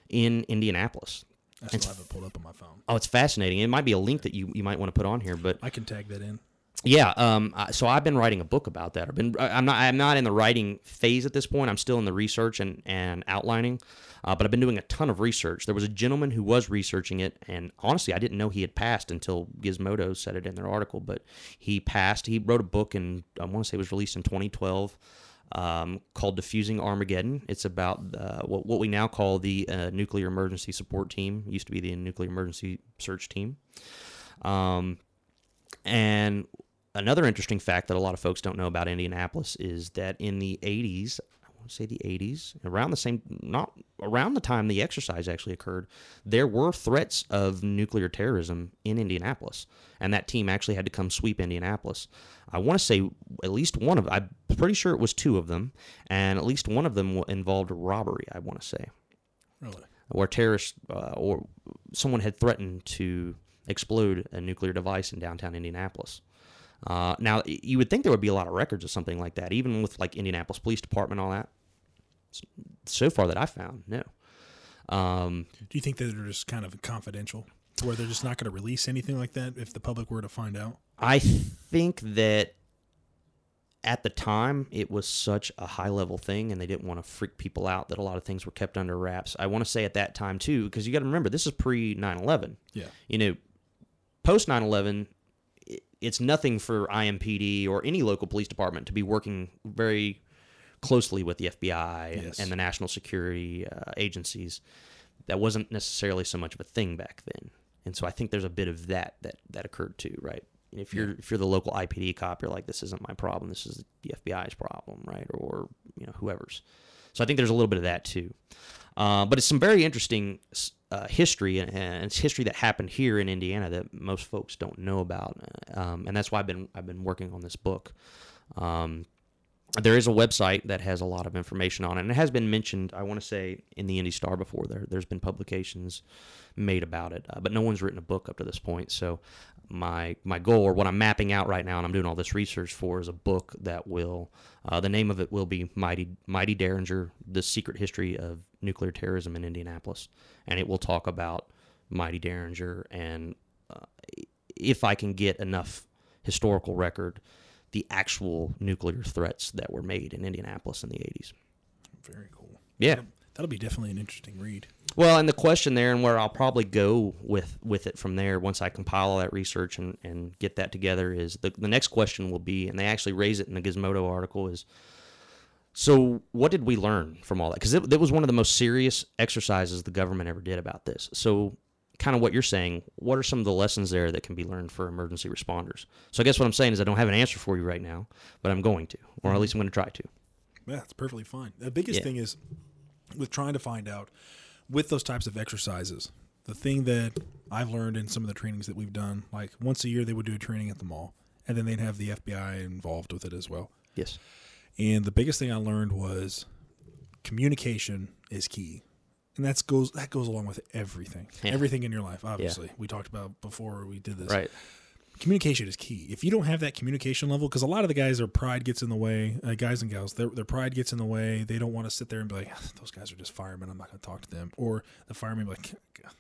S2: in Indianapolis.
S1: I still have it pulled up on my phone.
S2: Oh, it's fascinating. It might be a link that you, you might want to put on here, but
S1: I can tag that in.
S2: yeah. Um. So I've been writing a book about that. I've been. I'm not. I'm not in the writing phase at this point. I'm still in the research and and outlining. Uh, but I've been doing a ton of research. There was a gentleman who was researching it, and honestly, I didn't know he had passed until Gizmodo said it in their article. But he passed. He wrote a book, and I want to say it was released in 2012. Um, called Defusing Armageddon. It's about uh, what, what we now call the uh, Nuclear Emergency Support Team. It used to be the Nuclear Emergency Search Team. Um, and another interesting fact that a lot of folks don't know about Indianapolis is that in the 80s, I want to say the 80s, around the same, not around the time the exercise actually occurred, there were threats of nuclear terrorism in Indianapolis. And that team actually had to come sweep Indianapolis. I want to say at least one of, I'm pretty sure it was two of them, and at least one of them involved robbery, I want to say
S1: Really?
S2: where terrorists uh, or someone had threatened to explode a nuclear device in downtown Indianapolis. Uh, now, you would think there would be a lot of records of something like that, even with like Indianapolis Police Department and all that. So far that I found, no. Um,
S1: Do you think that they're just kind of confidential, to where they're just not going to release anything like that if the public were to find out?
S2: I think that at the time it was such a high level thing and they didn't want to freak people out that a lot of things were kept under wraps. I want to say at that time too, because you got to remember this is pre 9 11.
S1: Yeah.
S2: you know, post 9 11, it's nothing for IMPD or any local police department to be working very closely with the FBI and,
S1: Yes.
S2: and the national security uh, agencies. That wasn't necessarily so much of a thing back then. And so I think there's a bit of that that, that occurred too, right? If you're if you're the local IPD cop, you're like, this isn't my problem. This is the FBI's problem, right? Or you know whoever's. So I think there's a little bit of that too. Uh, but it's some very interesting uh, history, and it's history that happened here in Indiana that most folks don't know about, um, and that's why I've been I've been working on this book. Um, there is a website that has a lot of information on it, and it has been mentioned. I want to say in the Indy Star before. There, there's been publications made about it, uh, but no one's written a book up to this point. So, my my goal, or what I'm mapping out right now, and I'm doing all this research for, is a book that will. Uh, the name of it will be Mighty Mighty Derringer: The Secret History of Nuclear Terrorism in Indianapolis, and it will talk about Mighty Derringer and uh, if I can get enough historical record the actual nuclear threats that were made in Indianapolis in the 80s.
S1: Very cool.
S2: Yeah.
S1: That'll, that'll be definitely an interesting read.
S2: Well, and the question there, and where I'll probably go with with it from there, once I compile all that research and, and get that together, is the, the next question will be, and they actually raise it in the Gizmodo article, is so what did we learn from all that? Because it, it was one of the most serious exercises the government ever did about this. So kind of what you're saying, what are some of the lessons there that can be learned for emergency responders? So I guess what I'm saying is I don't have an answer for you right now, but I'm going to, or at mm-hmm. least I'm going to try to.
S1: Yeah, it's perfectly fine. The biggest
S2: Yeah.
S1: thing is with trying to find out with those types of exercises. The thing that I've learned in some of the trainings that we've done, like once a year they would do a training at the mall, and then they'd have the FBI involved with it as well.
S2: Yes.
S1: And the biggest thing I learned was communication is key. And that's goes that goes along with everything.
S2: Yeah.
S1: Everything in your life, obviously. We talked about before we did this.
S2: Right.
S1: Communication is key. If you don't have that communication level, because a lot of the guys, their pride gets in the way, uh, guys and gals, their, their pride gets in the way. They don't want to sit there and be like, those guys are just firemen. I'm not going to talk to them. Or the firemen be like,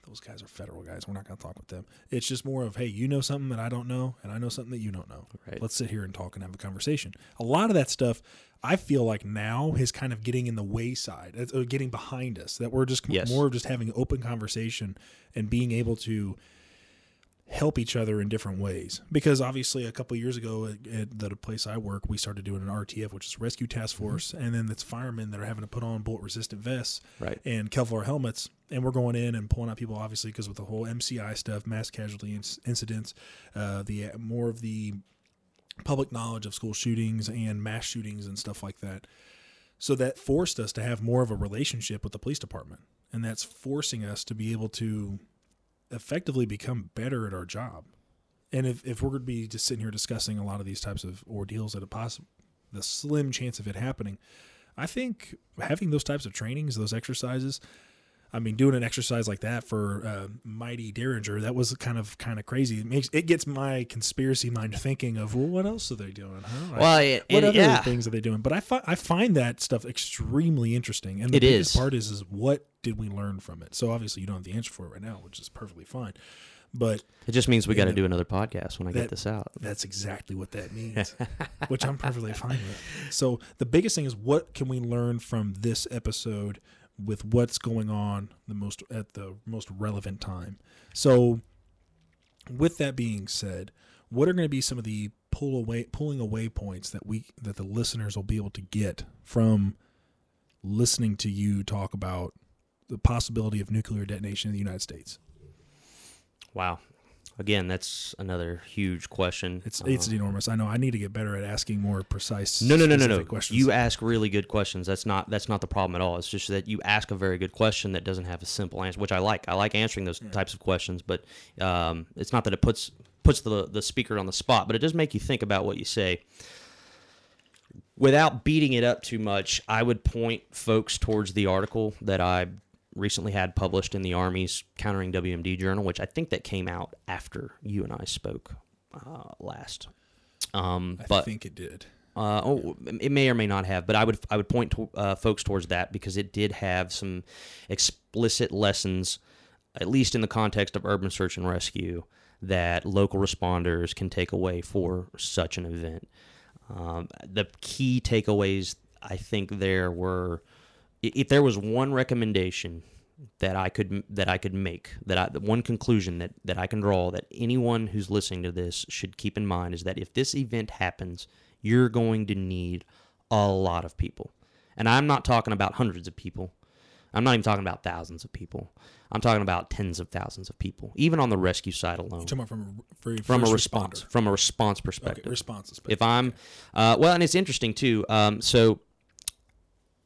S1: those guys are federal guys. We're not going to talk with them. It's just more of, hey, you know something that I don't know, and I know something that you don't know.
S2: Right.
S1: Let's sit here and talk and have a conversation. A lot of that stuff, I feel like now is kind of getting in the wayside, uh, getting behind us. That we're just
S2: Yes.
S1: more of just having open conversation and being able to help each other in different ways. Because obviously, a couple years ago at, at the place I work, we started doing an RTF, which is Rescue Task Force, and then it's firemen that are having to put on bullet resistant vests
S2: Right.
S1: and Kevlar helmets. And we're going in and pulling out people, obviously, because with the whole MCI stuff, mass casualty inc- incidents, uh, the more of the public knowledge of school shootings and mass shootings and stuff like that. So that forced us to have more of a relationship with the police department. And that's forcing us to be able to effectively become better at our job. And if, if we're going to be just sitting here discussing a lot of these types of ordeals at a possible, the slim chance of it happening, I think having those types of trainings, those exercises, I mean, doing an exercise like that for uh, Mighty Derringer, that was kind of kind of crazy. It makes it gets my conspiracy mind thinking of well, what else are they doing? Huh?
S2: Well, it,
S1: what other
S2: yeah.
S1: things are they doing? But I, fi- I find that stuff extremely interesting. And the
S2: It
S1: biggest
S2: is.
S1: part is is what did we learn from it? So obviously you don't have the answer for it right now, which is perfectly fine. But
S2: It just means we got to do another podcast when I
S1: That-
S2: get this out.
S1: that's exactly what that means, which I'm perfectly fine with. So the biggest thing is what can we learn from this episode with what's going on the most at the most relevant time. So with that being said, what are going to be some of the pull away pulling away points that we that the listeners will be able to get from listening to you talk about the possibility of nuclear detonation in the United States?
S2: Wow. Again, that's another huge question.
S1: It's it's
S2: Um,
S1: enormous. I know. I need to get better at asking more precise.
S2: No, no, no, no, no.
S1: Questions.
S2: You ask really good questions. That's not that's not the problem at all. It's just that you ask a very good question that doesn't have a simple answer, which I like. I like answering those types of questions, but um, it's not that it puts puts the the speaker on the spot, but it does make you think about what you say. Without beating it up too much, I would point folks towards the article that I recently had published in the Army's Countering WMD Journal, which I think that came out after you and I spoke uh, last. Um,
S1: I
S2: but
S1: think it did.
S2: uh, oh, it may or may not have, but I would I would point to, uh, folks towards that because it did have some explicit lessons, at least in the context of urban search and rescue, that local responders can take away for such an event. Um, the key takeaways I think there were, if there was one recommendation that I could that I could make that I, the one conclusion that that I can draw that anyone who's listening to this should keep in mind is that if this event happens, you're going to need a lot of people, and I'm not talking about hundreds of people. I'm not even talking about thousands of people. I'm talking about tens of thousands of people, even on the rescue side alone,
S1: Talking about from a,
S2: from a response
S1: responder.
S2: from a response
S1: Okay,
S2: perspective
S1: responses.
S2: if I'm, uh, well, and it's interesting too. Um, so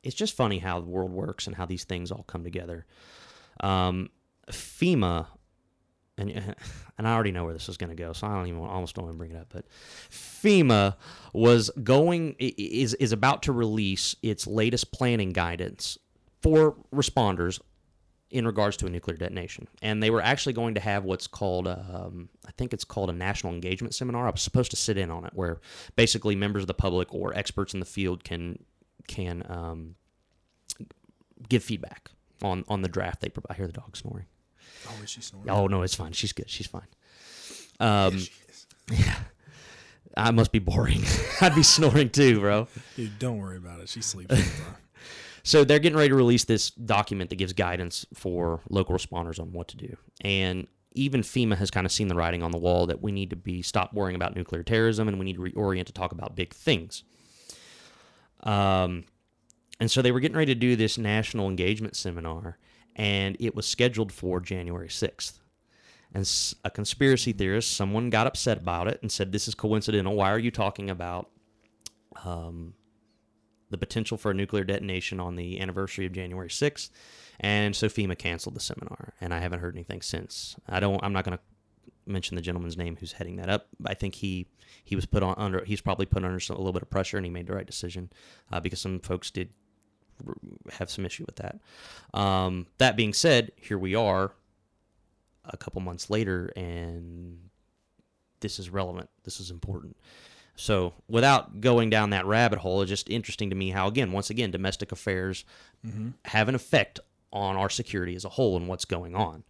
S2: it's just funny how the world works and how these things all come together. Um, FEMA, and and I already know where this is going to go, so I don't even almost don't want to bring it up. But FEMA was going is is about to release its latest planning guidance for responders in regards to a nuclear detonation. And they were actually going to have what's called, um, I think it's called a national engagement seminar. I was supposed to sit in on it, where basically members of the public or experts in the field can can um, give feedback on on the draft they provide. I hear the dog snoring.
S1: Oh, is she snoring?
S2: Oh no, it's fine. She's good. She's fine. Um,
S1: She is.
S2: yeah, I must be boring. I'd be snoring too, bro.
S1: Dude, don't worry about it. She sleeps all the time.
S2: So they're getting ready to release this document that gives guidance for local responders on what to do. And even FEMA has kind of seen the writing on the wall that we need to be stop worrying about nuclear terrorism and we need to reorient to talk about big things. Um, and so they were getting ready to do this national engagement seminar, and it was scheduled for January 6th. And a conspiracy theorist, someone got upset about it and said, This is coincidental. Why are you talking about um, the potential for a nuclear detonation on the anniversary of January 6th? And so FEMA canceled the seminar, and I haven't heard anything since. I don't. I'm not going to mention the gentleman's name who's heading that up. I think he he was put on under. He's probably put under some, a little bit of pressure, and he made the right decision uh, because some folks did have some issue with that. Um, that being said, here we are, a couple months later, and this is relevant. This is important. So, without going down that rabbit hole, it's just interesting to me how, again, once again, domestic affairs have an effect on our security as a whole and what's going on.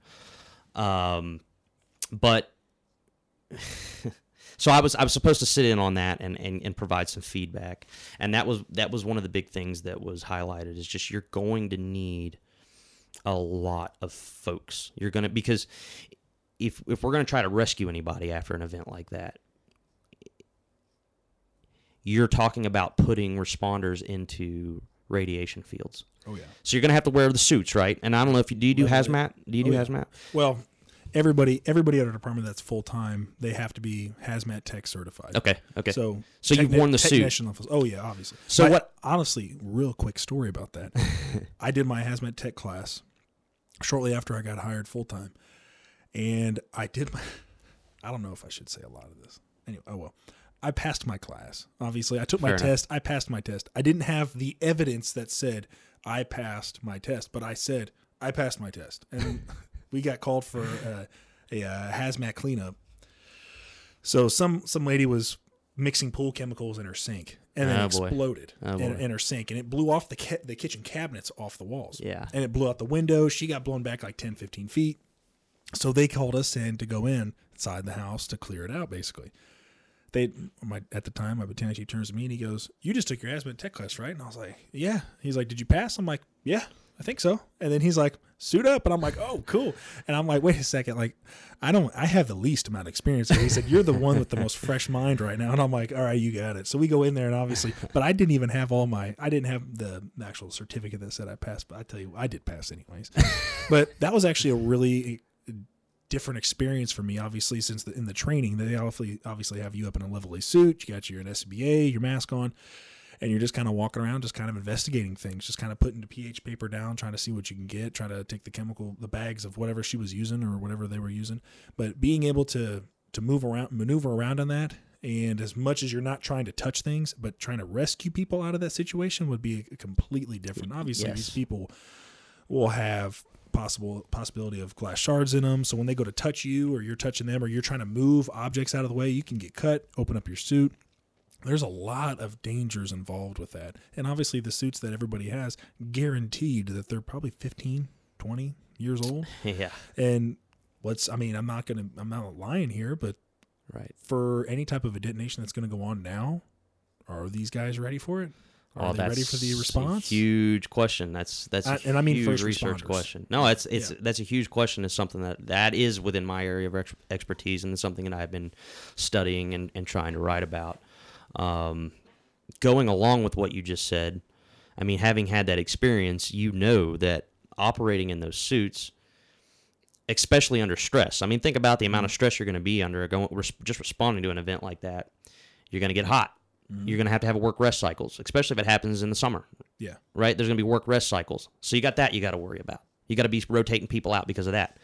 S2: Um, but so I was I was supposed to sit in on that and, and, and provide some feedback, and that was that was one of the big things that was highlighted is just you're going to need a lot of folks. You're gonna because if if we're gonna try to rescue anybody after an event like that, you're talking about putting responders into radiation fields.
S1: Oh yeah.
S2: So you're gonna have to wear the suits, right? And I don't know if you do you do hazmat? Do you do
S1: oh, yeah.
S2: hazmat?
S1: Well, everybody everybody at our department that's full time, they have to be hazmat tech certified.
S2: Okay, okay.
S1: So
S2: So you've worn the suit.
S1: levels. Oh yeah, obviously.
S2: So
S1: My-
S2: what-
S1: Honestly, real quick story about that. I did my hazmat tech class shortly after I got hired full time, and I did my. I don't know if I should say a lot of this. Anyway, oh well. I passed my class. Obviously, I took my
S2: Fair enough.
S1: test. I passed my test. I didn't have the evidence that said I passed my test, but I said I passed my test, and we got called for uh, a uh, hazmat cleanup. So some some lady was mixing pool chemicals in her sink, and then
S2: Oh,
S1: exploded
S2: Oh,
S1: in, in her sink, and it blew off the ca- the kitchen cabinets off the walls.
S2: Yeah.
S1: and it blew out the window. She got blown back like 10, 15 feet. So they called us in to go in inside the house to clear it out, basically. They, my at the time, my lieutenant he turns to me and he goes, "You just took your hazmat tech class, right?" And I was like, "Yeah." He's like, "Did you pass?" I'm like, "Yeah, I think so." And then he's like, "Suit up," and I'm like, "Oh, cool." And I'm like, "Wait a second, like, I don't, I have the least amount of experience." And he said, "You're the one with the most fresh mind right now," and I'm like, "All right, you got it." So we go in there, and obviously, but I didn't even have all my, I didn't have the actual certificate that said I passed, but I tell you, I did pass anyways. but that was actually a really different experience for me. Obviously, since the, in the training, they obviously obviously have you up in a level A suit. You got your SCBA, your mask on, and you're just kind of walking around, just kind of investigating things, just kind of putting the pH paper down, trying to see what you can get, trying to take the chemical, the bags of whatever she was using or whatever they were using. But being able to to move around, maneuver around on that. And as much as you're not trying to touch things, but trying to rescue people out of that situation would be completely different. Obviously,
S2: Yes.
S1: these people will have possible possibility of glass shards in them. So when they go to touch you or you're touching them or you're trying to move objects out of the way, you can get cut, open up your suit. There's a lot of dangers involved with that. And obviously the suits that everybody has guaranteed that they're probably 15, 20 years old.
S2: yeah,
S1: And what's I mean, I'm not going to I'm not lying here, but
S2: right.
S1: for any type of a detonation that's going to go on now, are these guys ready for it? Are
S2: Oh,
S1: they ready for the
S2: that's a
S1: response?
S2: huge question. That's that's
S1: I- and I mean
S2: huge
S1: first
S2: research
S1: responders.
S2: question. No, it's it's
S1: Yeah.
S2: that's a huge question. It's something that that is within my area of ex- expertise, and it's something that I've been studying and, and trying to write about. Um, going along with what you just said, I mean, having had that experience, you know that operating in those suits, especially under stress. I mean, think about the amount
S1: Mm-hmm.
S2: of stress you're going to be under going just responding to an event like that. You're going to get hot. You're going to have to have work rest cycles, especially if it happens in the summer,
S1: Yeah.
S2: right? There's going to be work rest cycles. So you got that you got to worry about. You got to be rotating people out because of that.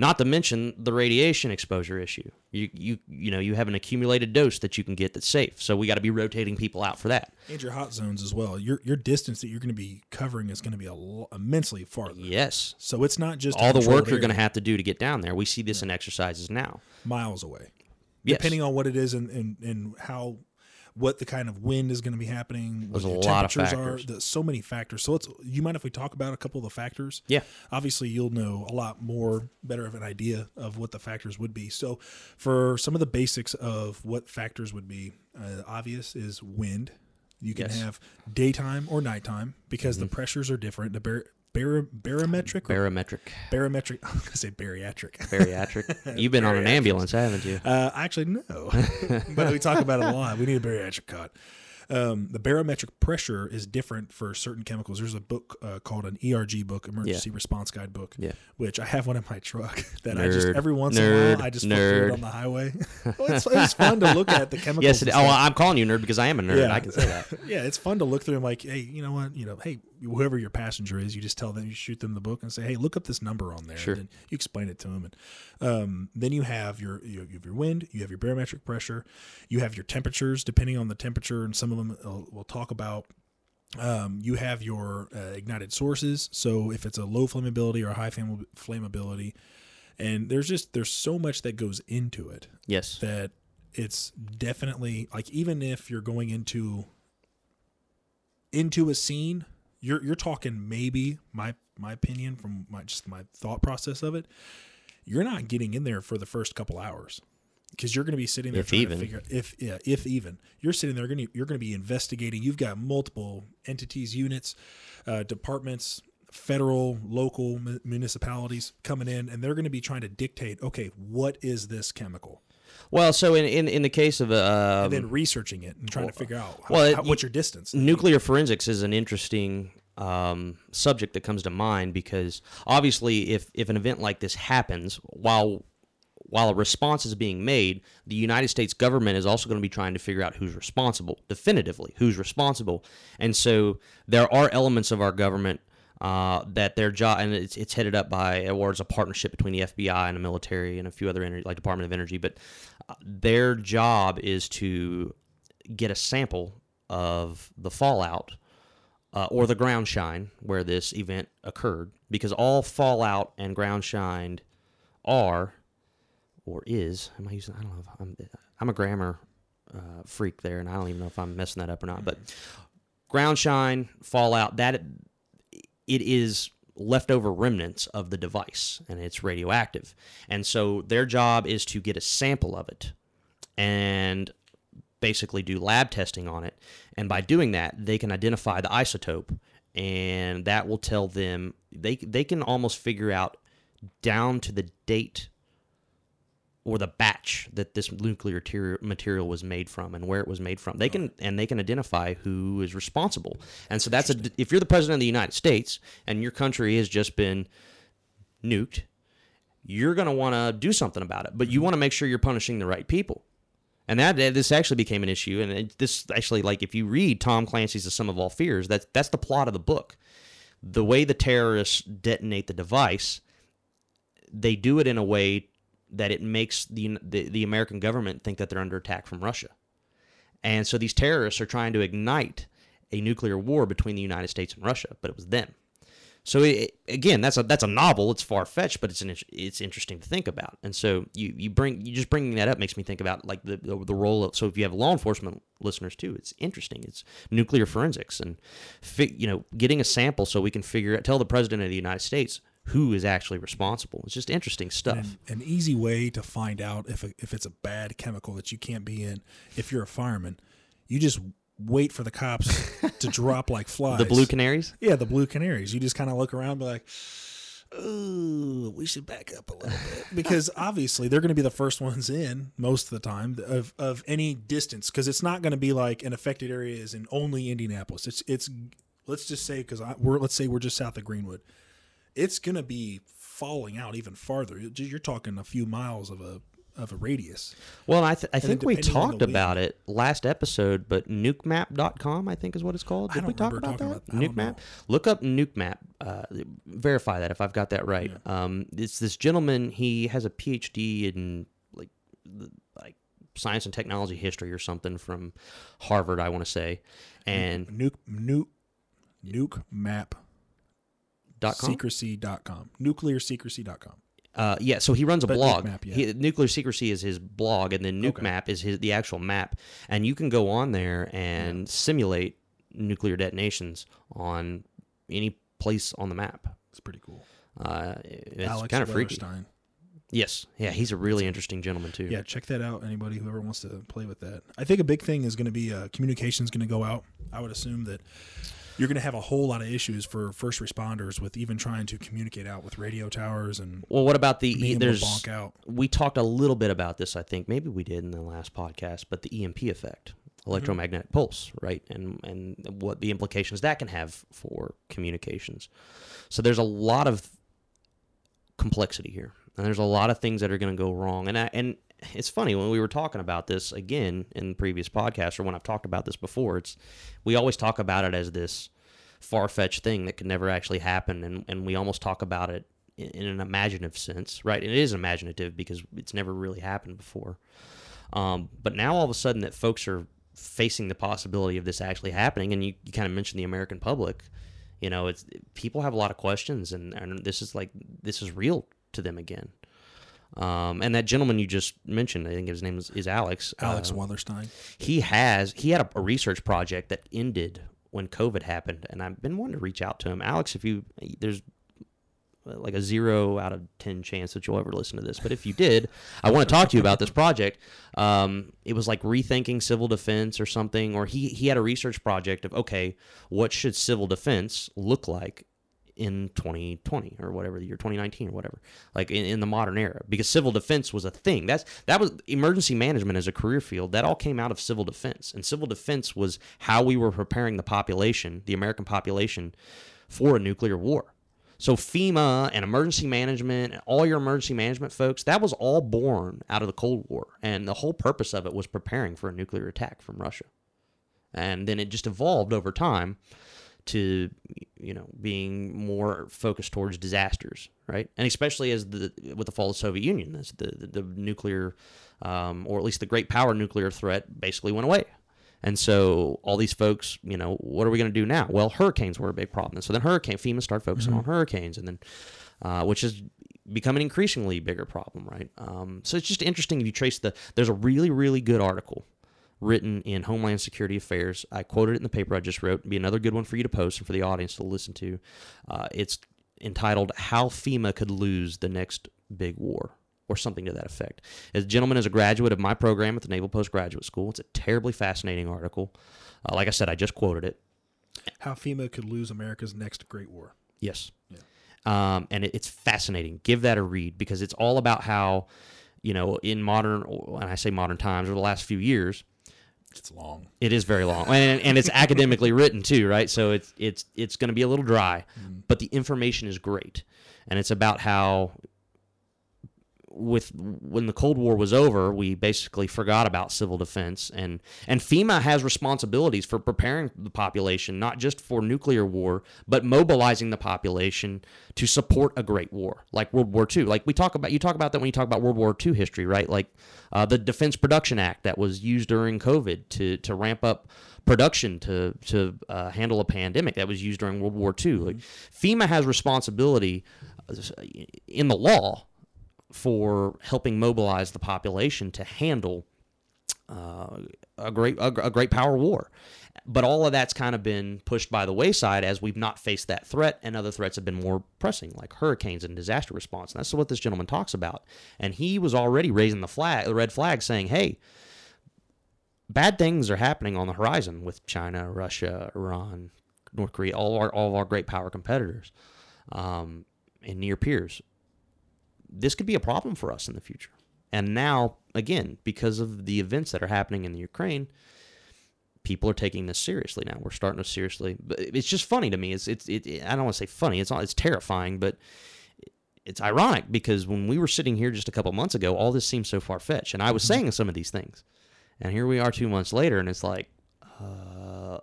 S2: Not to mention the radiation exposure issue. You you you know you have an accumulated dose that you can get that's safe. So we got to be rotating people out for that.
S1: And your hot zones as well. Your your distance that you're going to be covering is going to be lo- immensely farther.
S2: Yes.
S1: So it's not just
S2: All the work you're going to have to do to get down there. We see this in exercises now.
S1: miles away.
S2: Yes.
S1: Depending on what it is and, and, and how what the kind of wind is going to be happening, what
S2: There's lot of
S1: temperatures
S2: factors.
S1: There's so many factors. So let's you mind if we talk about a couple of the factors?
S2: Yeah.
S1: Obviously, you'll know a lot more, better of an idea of what the factors would be. So, for some of the basics of what factors would be, uh, obvious is wind. You can
S2: Yes. Mm-hmm.
S1: have daytime or nighttime because the pressures are different. The bar- bar- barometric or
S2: Barometric,
S1: barometric. I'm gonna say bariatric.
S2: bariatric. You've been on an ambulance, haven't you?
S1: Uh, actually, no, but we talk about it a lot. We need a bariatric cot. Um, the barometric pressure is different for certain chemicals. There's a book uh, called an ERG book, Emergency Response Guide book,
S2: Yeah.
S1: which I have one in my truck that I just every once in a while I just through it on the highway. well, it's, it's fun to look at the chemicals.
S2: Yes. It, oh. I'm calling you nerd because I am a nerd.
S1: Yeah.
S2: I can say that.
S1: yeah, it's fun to look through. I'm like, hey, you know what? You know, hey, whoever your passenger is, you just tell them, you shoot them the book and say, hey, look up this number on there.
S2: Sure.
S1: And then you explain it to them, and um, then you have your you have your wind, you have your barometric pressure, you have your temperatures. Depending on the temperature, and some of them uh, we'll talk about. Um, you have your uh, ignited sources. So if it's a low flammability or a high flamm- flammability, and there's just there's so much that goes into it
S2: Yes.
S1: that it's definitely like even if you're going into into a scene you're you're talking maybe my my opinion from my just my thought process of it you're not getting in there for the first couple hours because you're going to be sitting there
S2: If
S1: trying
S2: even.
S1: to figure if yeah if even you're sitting there going to you're going to be investigating you've got multiple entities units uh, departments federal local mu- municipalities coming in and they're going to be trying to dictate okay what is this chemical
S2: Well, so in in, in the case of uh,
S1: and then researching it and trying to figure out how,
S2: well, it-
S1: how- what's your distance.
S2: nuclear forensics is an interesting um, subject that comes to mind because obviously, if if an event like this happens, while while a response is being made, the United States government is also going to be trying to figure out who's responsible definitively, who's responsible, and so there are elements of our government. Uh, that their job and it's, it's headed up by or it's a partnership between the FBI and the military and a few other energy like Department of Energy, but uh, their job is to get a sample of the fallout uh, or the ground shine where this event occurred because all fallout and ground shine are or is am i using i don't know if i'm i'm a grammar uh, freak there and i don't even know if i'm messing that up or not but ground shine fallout that it is leftover remnants of the device and it's radioactive and so their job is to get a sample of it and basically do lab testing on it. And by doing that, they can identify the isotope, and that will tell them they they can almost figure out down to the date or the batch that this nuclear ter- material was made from and where it was made from. They can and they can identify who is responsible. And so that's a if you're the president of the United States and your country has just been nuked, you're going to want to do something about it, but you want to make sure you're punishing the right people. And that this actually became an issue. And it, this actually, like, if you read Tom Clancy's *The Sum of All Fears*, that's that's the plot of the book. The way the terrorists detonate the device, they do it in a way that it makes the the, the American government think that they're under attack from Russia. And so these terrorists are trying to ignite a nuclear war between the United States and Russia, but it was them. So it, again, that's a that's a novel. It's far fetched, but it's an, it's interesting to think about. And so you, you bring you just bringing that up makes me think about like the the, role of. So if you have law enforcement listeners too, it's interesting. It's nuclear forensics and you know getting a sample so we can figure out tell the president of the United States who is actually responsible. It's just interesting stuff.
S1: An easy way to find out if a, if it's a bad chemical that you can't be in, if you're a fireman, you just wait for the cops to drop like flies.
S2: the blue canaries.
S1: yeah, the blue canaries. You just kind of look around, and be like, "Ooh, we should back up a little bit," because obviously they're going to be the first ones in most of the time of of any distance, because it's not going to be like an affected area is in only Indianapolis. It's it's let's just say because we're let's say we're just south of Greenwood, it's going to be falling out even farther. You're talking a few miles of a of a radius.
S2: Well, I, th- I think we
S1: depending on the
S2: talked about it last episode, but nukemap.com, I think is what it's called. Did we talk about that?
S1: about-
S2: Nukemap?
S1: know.
S2: Look up Nukemap. Uh, verify that if I've got that right. Um, it's this gentleman. He has a PhD in like like science and technology history or something from Harvard, I want to say. And
S1: Nuke nuke nuke map
S2: dot com.
S1: secrecy.com. Nuclearsecrecy.com.
S2: Uh, yeah, so he runs a
S1: But
S2: blog.
S1: Nukemap, yeah.
S2: He- Nuclear Secrecy is his blog, and then Nuke
S1: Okay.
S2: Map is his the actual map, and you can go on there and simulate nuclear detonations on any place on the map.
S1: It's pretty cool.
S2: Uh, it's
S1: Alex
S2: kind of freaky. Yes, yeah, he's a really interesting gentleman too.
S1: Yeah, check that out. Anybody who ever wants to play with that. I think a big thing is going to be uh, communication's going to go out. I would assume that you're going to have a whole lot of issues for first responders with even trying to communicate out with radio towers and
S2: Well, what about the e- there's
S1: to bonk out.
S2: we talked a little bit about this. I think maybe we did in the last podcast, but the EMP effect,
S1: Mm-hmm.
S2: electromagnetic pulse, right, and and what the implications that can have for communications. So there's a lot of complexity here, and there's a lot of things that are going to go wrong. And I, and it's funny when we were talking about this again in the previous podcast, or when I've talked about this before. It's we always talk about it as this far fetched thing that could never actually happen, and and we almost talk about it in, in an imaginative sense, right? And it is imaginative because it's never really happened before. Um, but now all of a sudden that folks are facing the possibility of this actually happening, and you, you kind of mentioned the American public, you know, it's people have a lot of questions, and, and this is like this is real to them again. Um, and that gentleman you just mentioned, I think his name is, is Alex.
S1: Alex
S2: uh,
S1: Wellerstein.
S2: he has he had a, a research project that ended when COVID happened, and I've been wanting to reach out to him. Alex, if you there's uh, like a zero out of ten chance that you'll ever listen to this, but if you did, I want to talk to you about this project. Um, it was like rethinking civil defense or something, or he he had a research project of okay, what should civil defense look like in 2020 or whatever the year 2019 or whatever like in, in the modern era because civil defense was a thing that's that was emergency management as a career field that all came out of civil defense and civil defense was how we were preparing the population the american population for a nuclear war so FEMA and emergency management and all your emergency management folks, that was all born out of the Cold War. And the whole purpose of it was preparing for a nuclear attack from Russia. And then it just evolved over time to you know being more focused towards disasters, right? And especially as the with the fall of the Soviet Union, as the the, the nuclear, um, or at least the great power nuclear threat, basically went away. And so all these folks, you know, what are we going to do now? Well, hurricanes were a big problem. And so then hurricane FEMA started focusing on hurricanes, and then uh, which is become an increasingly bigger problem, right? Um, so it's just interesting if you trace the. There's a really really good article written in Homeland Security Affairs. I quoted it in the paper I just wrote. It'd be another good one for you to post and for the audience to listen to. Uh, it's entitled "How FEMA Could Lose the Next Big War." Or something to that effect. As a gentleman is a graduate of my program at the Naval Postgraduate School. It's a terribly fascinating article. Uh, like I said, I just quoted it.
S1: How FEMA could lose America's next great war.
S2: Yes. Um, and it, it's fascinating. Give that a read because it's all about how, you know, in modern, and I say modern times, over the last few years,
S1: It's long.
S2: it is very long, and, and it's academically written too, right? So it's it's it's going to be a little dry, mm. but the information is great, and it's about how with when the Cold War was over, we basically forgot about civil defense and and FEMA has responsibilities for preparing the population not just for nuclear war, but mobilizing the population to support a great war like World War II. Like we talk about, you talk about that when you talk about World War II history, right? Like uh, the Defense Production Act that was used during COVID to to ramp up production to to uh, handle a pandemic that was used during World War II. Like FEMA has responsibility uh, in the law for helping mobilize the population to handle uh, a great a, a great power war. But all of that's kind of been pushed by the wayside as we've not faced that threat, and other threats have been more pressing, like hurricanes and disaster response. And that's what this gentleman talks about. And he was already raising the flag, the red flag, saying, "Hey, bad things are happening on the horizon with China, Russia, Iran, North Korea, all our all of our great power competitors, um, and near peers. This could be a problem for us in the future. And now, again, because of the events that are happening in the Ukraine, people are taking this seriously now. We're starting to seriously. But it's just funny to me. It's it's it, I don't want to say funny. It's not. It's terrifying, but it's ironic because when we were sitting here just a couple months ago, all this seemed so far fetched, and I was saying some of these things, and here we are two months later, and it's like, uh,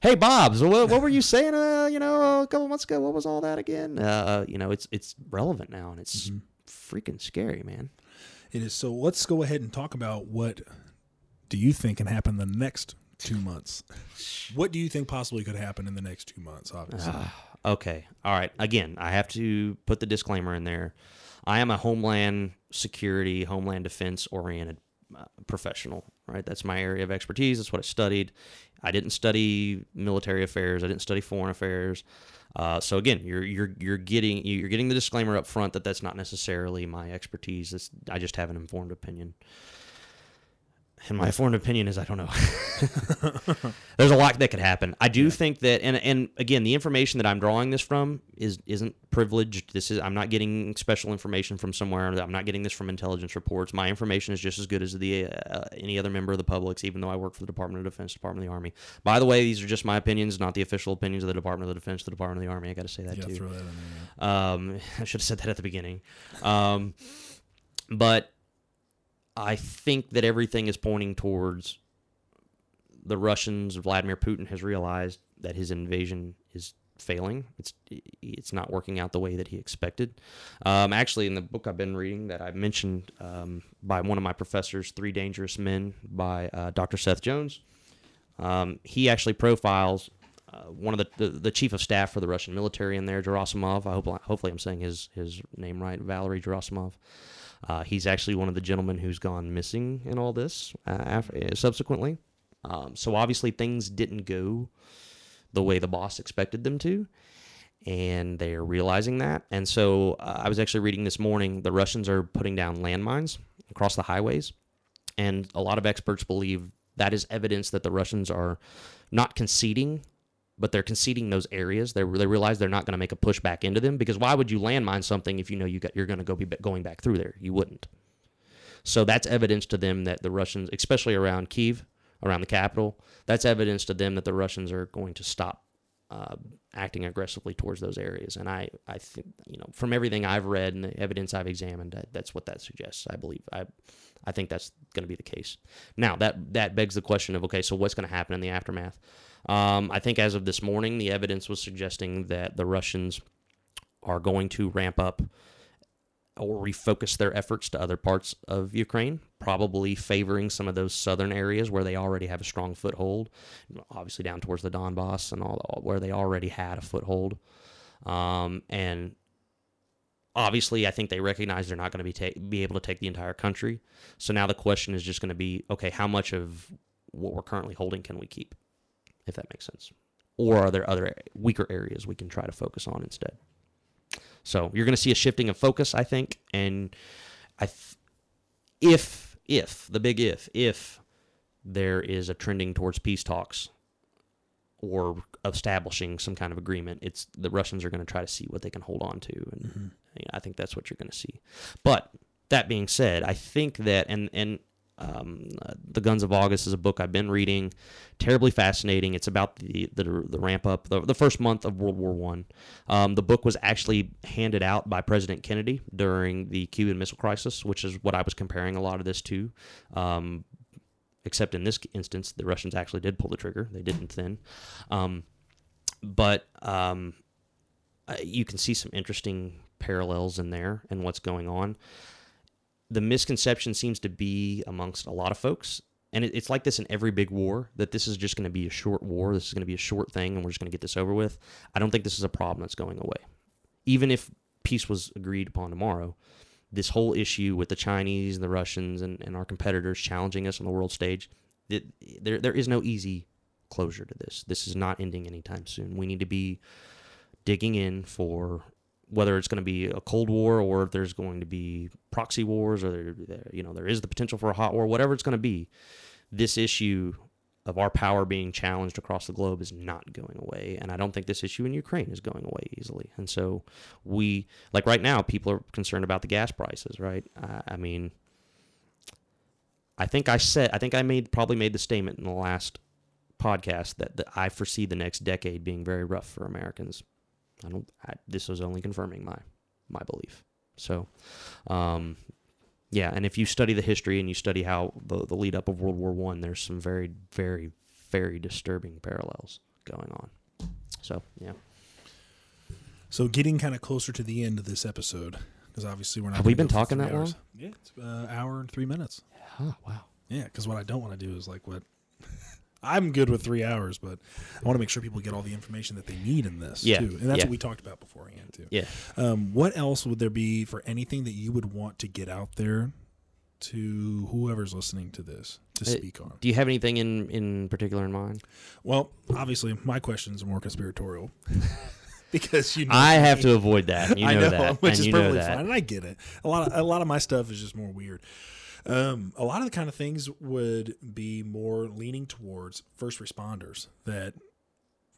S2: hey, Bob's, what, what were you saying? Uh, you know, a couple months ago, what was all that again? Uh, you know, it's it's relevant now, and it's freaking scary, man.
S1: It is. So let's go ahead and talk about what do you think can happen the next two months? What do you think possibly could happen in the next two months? Obviously,
S2: Okay. All right. Again, I have to put the disclaimer in there. I am a homeland security, homeland defense oriented uh, professional, right? That's my area of expertise. That's what I studied. I didn't study military affairs. I didn't study foreign affairs. Uh, so again, you're you're you're getting you're getting the disclaimer up front that that's not necessarily my expertise. I just have an informed opinion. And my informed opinion is I don't know. There's a lot that could happen. I do think that, and and again, the information that I'm drawing this from is isn't privileged. This is I'm not getting special information from somewhere. I'm not getting this from intelligence reports. My information is just as good as the uh, any other member of the public's, even though I work for the Department of Defense, Department of the Army. By the way, these are just my opinions, not the official opinions of the Department of the Defense, the Department of the Army. I got to say that
S1: yeah,
S2: too.
S1: throw that in there.
S2: Um, I should have said that at the beginning. Um, but I think that everything is pointing towards the Russians. Vladimir Putin has realized that his invasion is failing. It's it's not working out the way that he expected. Um, actually, in the book I've been reading that I mentioned um, by one of my professors, Three Dangerous Men by uh, Dr. Seth Jones, um, he actually profiles uh, one of the, the the chief of staff for the Russian military in there, Gerasimov. I hope hopefully I'm saying his his name right, Valery Gerasimov. Uh, he's actually one of the gentlemen who's gone missing in all this uh, uh, subsequently. Um, so obviously things didn't go the way the boss expected them to, and they're realizing that. And so uh, I was actually reading this morning the Russians are putting down landmines across the highways, and a lot of experts believe that is evidence that the Russians are not conceding but they're conceding those areas. They they realize they're not going to make a push back into them because why would you landmine something if you know you got you're going to go be going back through there? You wouldn't. So that's evidence to them that the Russians, especially around Kiev, around the capital, that's evidence to them that the Russians are going to stop uh, acting aggressively towards those areas. And I, I think, you know, from everything I've read and the evidence I've examined, that, that's what that suggests. I believe. I, I think that's going to be the case. Now that that begs the question of okay, so what's going to happen in the aftermath? Um, I think as of this morning, the evidence was suggesting that the Russians are going to ramp up or refocus their efforts to other parts of Ukraine, probably favoring some of those southern areas where they already have a strong foothold, obviously down towards the Donbass and all where they already had a foothold. Um, and obviously, I think they recognize they're not going to be ta- be able to take the entire country. So now the question is just going to be, okay, how much of what we're currently holding can we keep? If that makes sense. Or are there other weaker areas we can try to focus on instead? So you're going to see a shifting of focus, I think, and I, th- if if the big if if there is a trending towards peace talks or establishing some kind of agreement, it's the Russians are going to try to see what they can hold on to, and mm-hmm. I think that's what you're going to see. But that being said, I think that and and um, the Guns of August is a book I've been reading, terribly fascinating. It's about the the, the ramp up, the, the first month of World War One. Um, the book was actually handed out by President Kennedy during the Cuban Missile Crisis, which is what I was comparing a lot of this to. Um, except in this instance, the Russians actually did pull the trigger; they didn't then. Um, but um, you can see some interesting parallels in there and what's going on the misconception seems to be amongst a lot of folks and it, it's like this in every big war that this is just going to be a short war this is going to be a short thing and we're just going to get this over with. I don't think this is a problem that's going away. Even if peace was agreed upon tomorrow this whole issue with the chinese and the russians and, and our competitors challenging us on the world stage it, there, there is no easy closure to this. This is not ending anytime soon. We need to be digging in for whether it's going to be a cold war or if there's going to be proxy wars or there, you know there is the potential for a hot war whatever it's going to be this issue of our power being challenged across the globe is not going away. And i don't think this issue in ukraine is going away easily. And so we like right now people are concerned about the gas prices right? I, I mean i think i said i think i made probably made the statement in the last podcast that, that i foresee the next decade being very rough for americans I don't. I, this was only confirming my my belief. So, um, yeah, and if you study the history and you study how the, the lead up of World War One, there's some very, very, very disturbing parallels going on. So, yeah.
S1: So getting kind of closer to the end of this episode, because obviously we're not.
S2: Have we been talking that
S1: hours.
S2: long?
S1: Yeah, it's uh, hour and three minutes.
S2: Oh, wow.
S1: Yeah, because what I don't want to do is like what. I'm good with three hours, but I want to make sure people get all the information that they need in this
S2: Yeah,
S1: too, and that's
S2: yeah.
S1: what we talked about beforehand too.
S2: Yeah.
S1: Um, what else would there be for anything that you would want to get out there to whoever's listening to this to
S2: Uh,
S1: speak on?
S2: Do you have anything in, in particular in mind?
S1: Well, obviously, my questions are more conspiratorial because you. Know
S2: I have
S1: me.
S2: to avoid that. You know,
S1: I know,
S2: that.
S1: which is perfectly fine, and I get it. A lot of a lot of my stuff is just more weird. Um, a lot of the kind of things would be more leaning towards first responders. That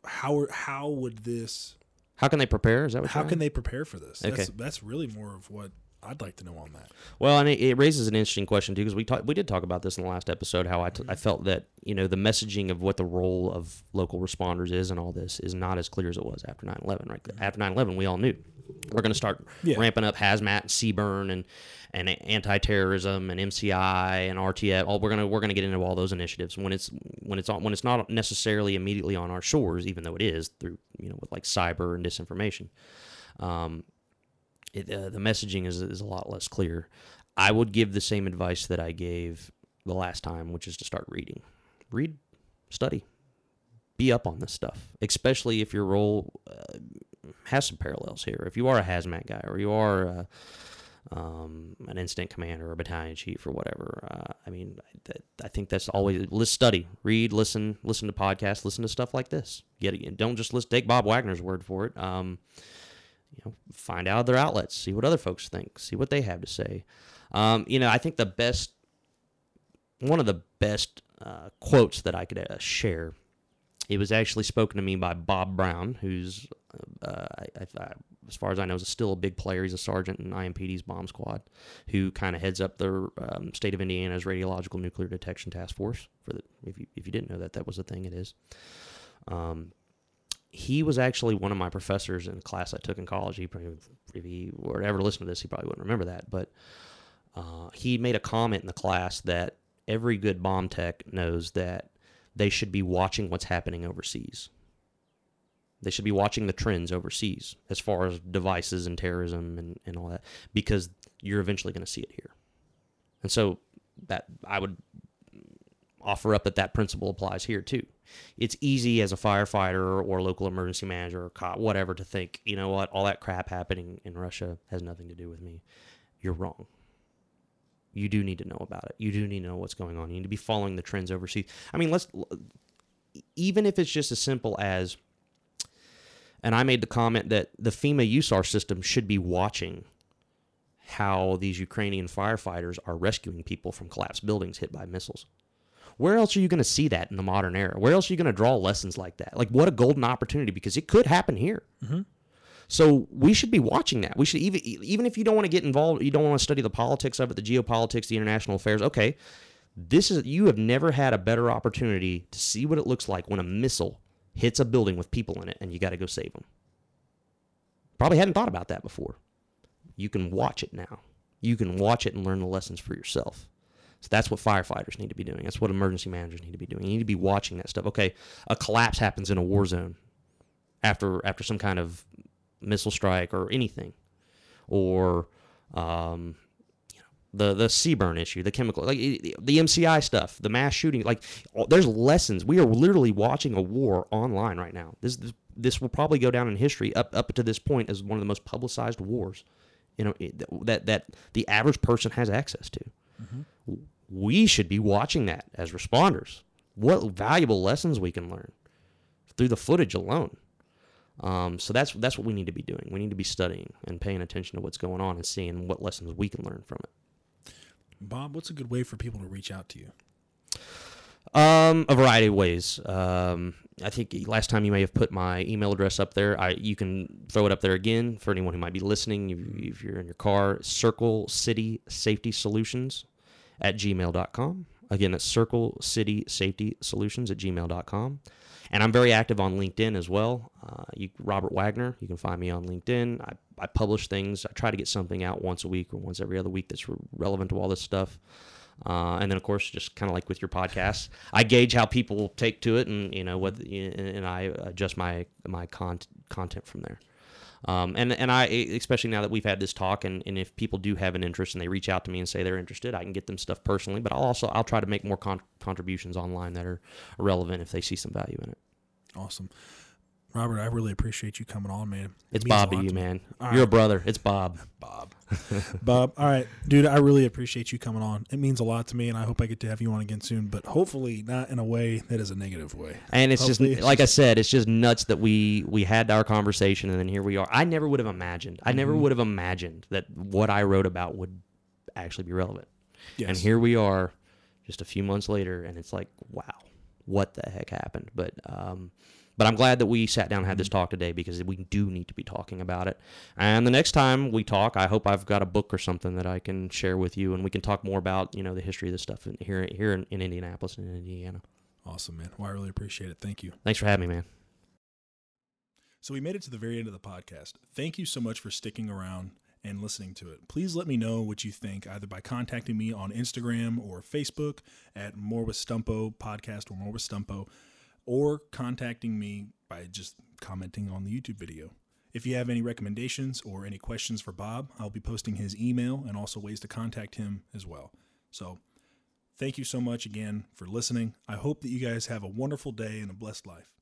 S1: how how would this?
S2: How can they prepare? Is that what
S1: How can they prepare for this? That's,
S2: Okay.
S1: that's really more of what I'd like to know on that.
S2: Well, and it, it raises an interesting question too, because we talked, we did talk about this in the last episode. How I, t- I felt that you know the messaging of what the role of local responders is and all this is not as clear as it was after 9-11. Right after 9-11, we all knew we're going to start
S1: Yeah.
S2: ramping up hazmat, and CBRN, and and anti-terrorism and MCI and RTF. All we're gonna we're gonna get into all those initiatives when it's when it's on when it's not necessarily immediately on our shores, even though it is through you know with like cyber and disinformation. Um, it, uh, the messaging is, is a lot less clear. I would give the same advice that I gave the last time, which is to start reading. Read, study, be up on this stuff, especially if your role uh, has some parallels here. If you are a hazmat guy or you are um, an incident commander or a battalion chief or whatever, uh, I mean, I think that's always let's study, read, listen, listen to podcasts, listen to stuff like this. Get don't just listen, take Bob Wagner's word for it. Um, you know, find out other outlets, see what other folks think, see what they have to say. Um, you know, I think the best, one of the best uh, quotes that I could uh, share, it was actually spoken to me by Bob Brown, who's, uh, I, I, I, as far as I know, is still a big player. He's a sergeant in IMPD's bomb squad, who kind of heads up the um, state of Indiana's radiological nuclear detection task force. For the, if you if you didn't know that, that was a thing. It is. Um, he was actually one of my professors in a class I took in college. He probably, if he were to ever listen to this, he probably wouldn't remember that. But uh, he made a comment in the class that every good bomb tech knows that they should be watching what's happening overseas. They should be watching the trends overseas as far as devices and terrorism and, and all that, because you're eventually going to see it here. And so that I would offer up that that principle applies here too. It's easy as a firefighter or local emergency manager or cop, whatever, to think, you know what, all that crap happening in Russia has nothing to do with me. You're wrong. You do need to know about it. You do need to know what's going on. You need to be following the trends overseas. I mean, let's even if it's just as simple as, and I made the comment that the FEMA USAR system should be watching how these Ukrainian firefighters are rescuing people from collapsed buildings hit by missiles. Where else are you going to see that in the modern era? Where else are you going to draw lessons like that? Like, what a golden opportunity because it could happen here. Mm-hmm. So we should be watching that. We should even even if you don't want to get involved, you don't want to study the politics of it, the geopolitics, the international affairs. Okay, this is you have never had a better opportunity to see what it looks like when a missile hits a building with people in it, and you got to go save them. Probably hadn't thought about that before. You can watch it now. You can watch it and learn the lessons for yourself. So that's what firefighters need to be doing. That's what emergency managers need to be doing. You need to be watching that stuff. Okay, a collapse happens in a war zone after after some kind of missile strike or anything, or um, the the CBRN issue, the chemical, like the the MCI stuff, the mass shooting. Like there's lessons. We are literally watching a war online right now. This this, this will probably go down in history up up to this point as one of the most publicized wars, you know, that that the average person has access to. We should be watching that as responders. What valuable lessons we can learn through the footage alone. Um, so that's that's what we need to be doing. We need to be studying and paying attention to what's going on and seeing what lessons we can learn from it.
S1: Bob, what's a good way for people to reach out to you?
S2: Um, a variety of ways. Um, I think last time you may have put my email address up there. I you can throw it up there again for anyone who might be listening. If, if you're in your car, Circle City Safety Solutions at gmail.com. Again, that's Circle at gmail.com. And I'm very active on LinkedIn as well. Uh, you, Robert Wagner, you can find me on LinkedIn. I, I publish things. I try to get something out once a week or once every other week that's re- relevant to all this stuff. Uh, and then, of course, just kind of like with your podcast, I gauge how people take to it, and you know what, and I adjust my my con- content from there. Um, and and I especially now that we've had this talk, and, and if people do have an interest and they reach out to me and say they're interested, I can get them stuff personally. But I'll also I'll try to make more con- contributions online that are relevant if they see some value in it.
S1: Awesome. Robert, I really appreciate you coming on, man.
S2: It's Bob to you, man. All You're right. a brother. It's Bob.
S1: Bob. Bob. All right, dude. I really appreciate you coming on. It means a lot to me, and I hope I get to have you on again soon. But hopefully, not in a way that is a negative way.
S2: And it's hopefully just it's like just, I said, it's just nuts that we we had our conversation, and then here we are. I never would have imagined. I never mm-hmm. would have imagined that what I wrote about would actually be relevant. Yes. And here we are, just a few months later, and it's like, wow, what the heck happened? But um, but I'm glad that we sat down and had this mm-hmm. talk today because we do need to be talking about it. And the next time we talk, I hope I've got a book or something that I can share with you, and we can talk more about you know the history of this stuff in, here here in, in Indianapolis and in Indiana.
S1: Awesome, man. Well, I really appreciate it. Thank you.
S2: Thanks for having me, man.
S1: So we made it to the very end of the podcast. Thank you so much for sticking around and listening to it. Please let me know what you think either by contacting me on Instagram or Facebook at More with Stumpo podcast or More with Stumpo or contacting me by just commenting on the YouTube video. If you have any recommendations or any questions for Bob, I'll be posting his email and also ways to contact him as well. So, thank you so much again for listening. I hope that you guys have a wonderful day and a blessed life.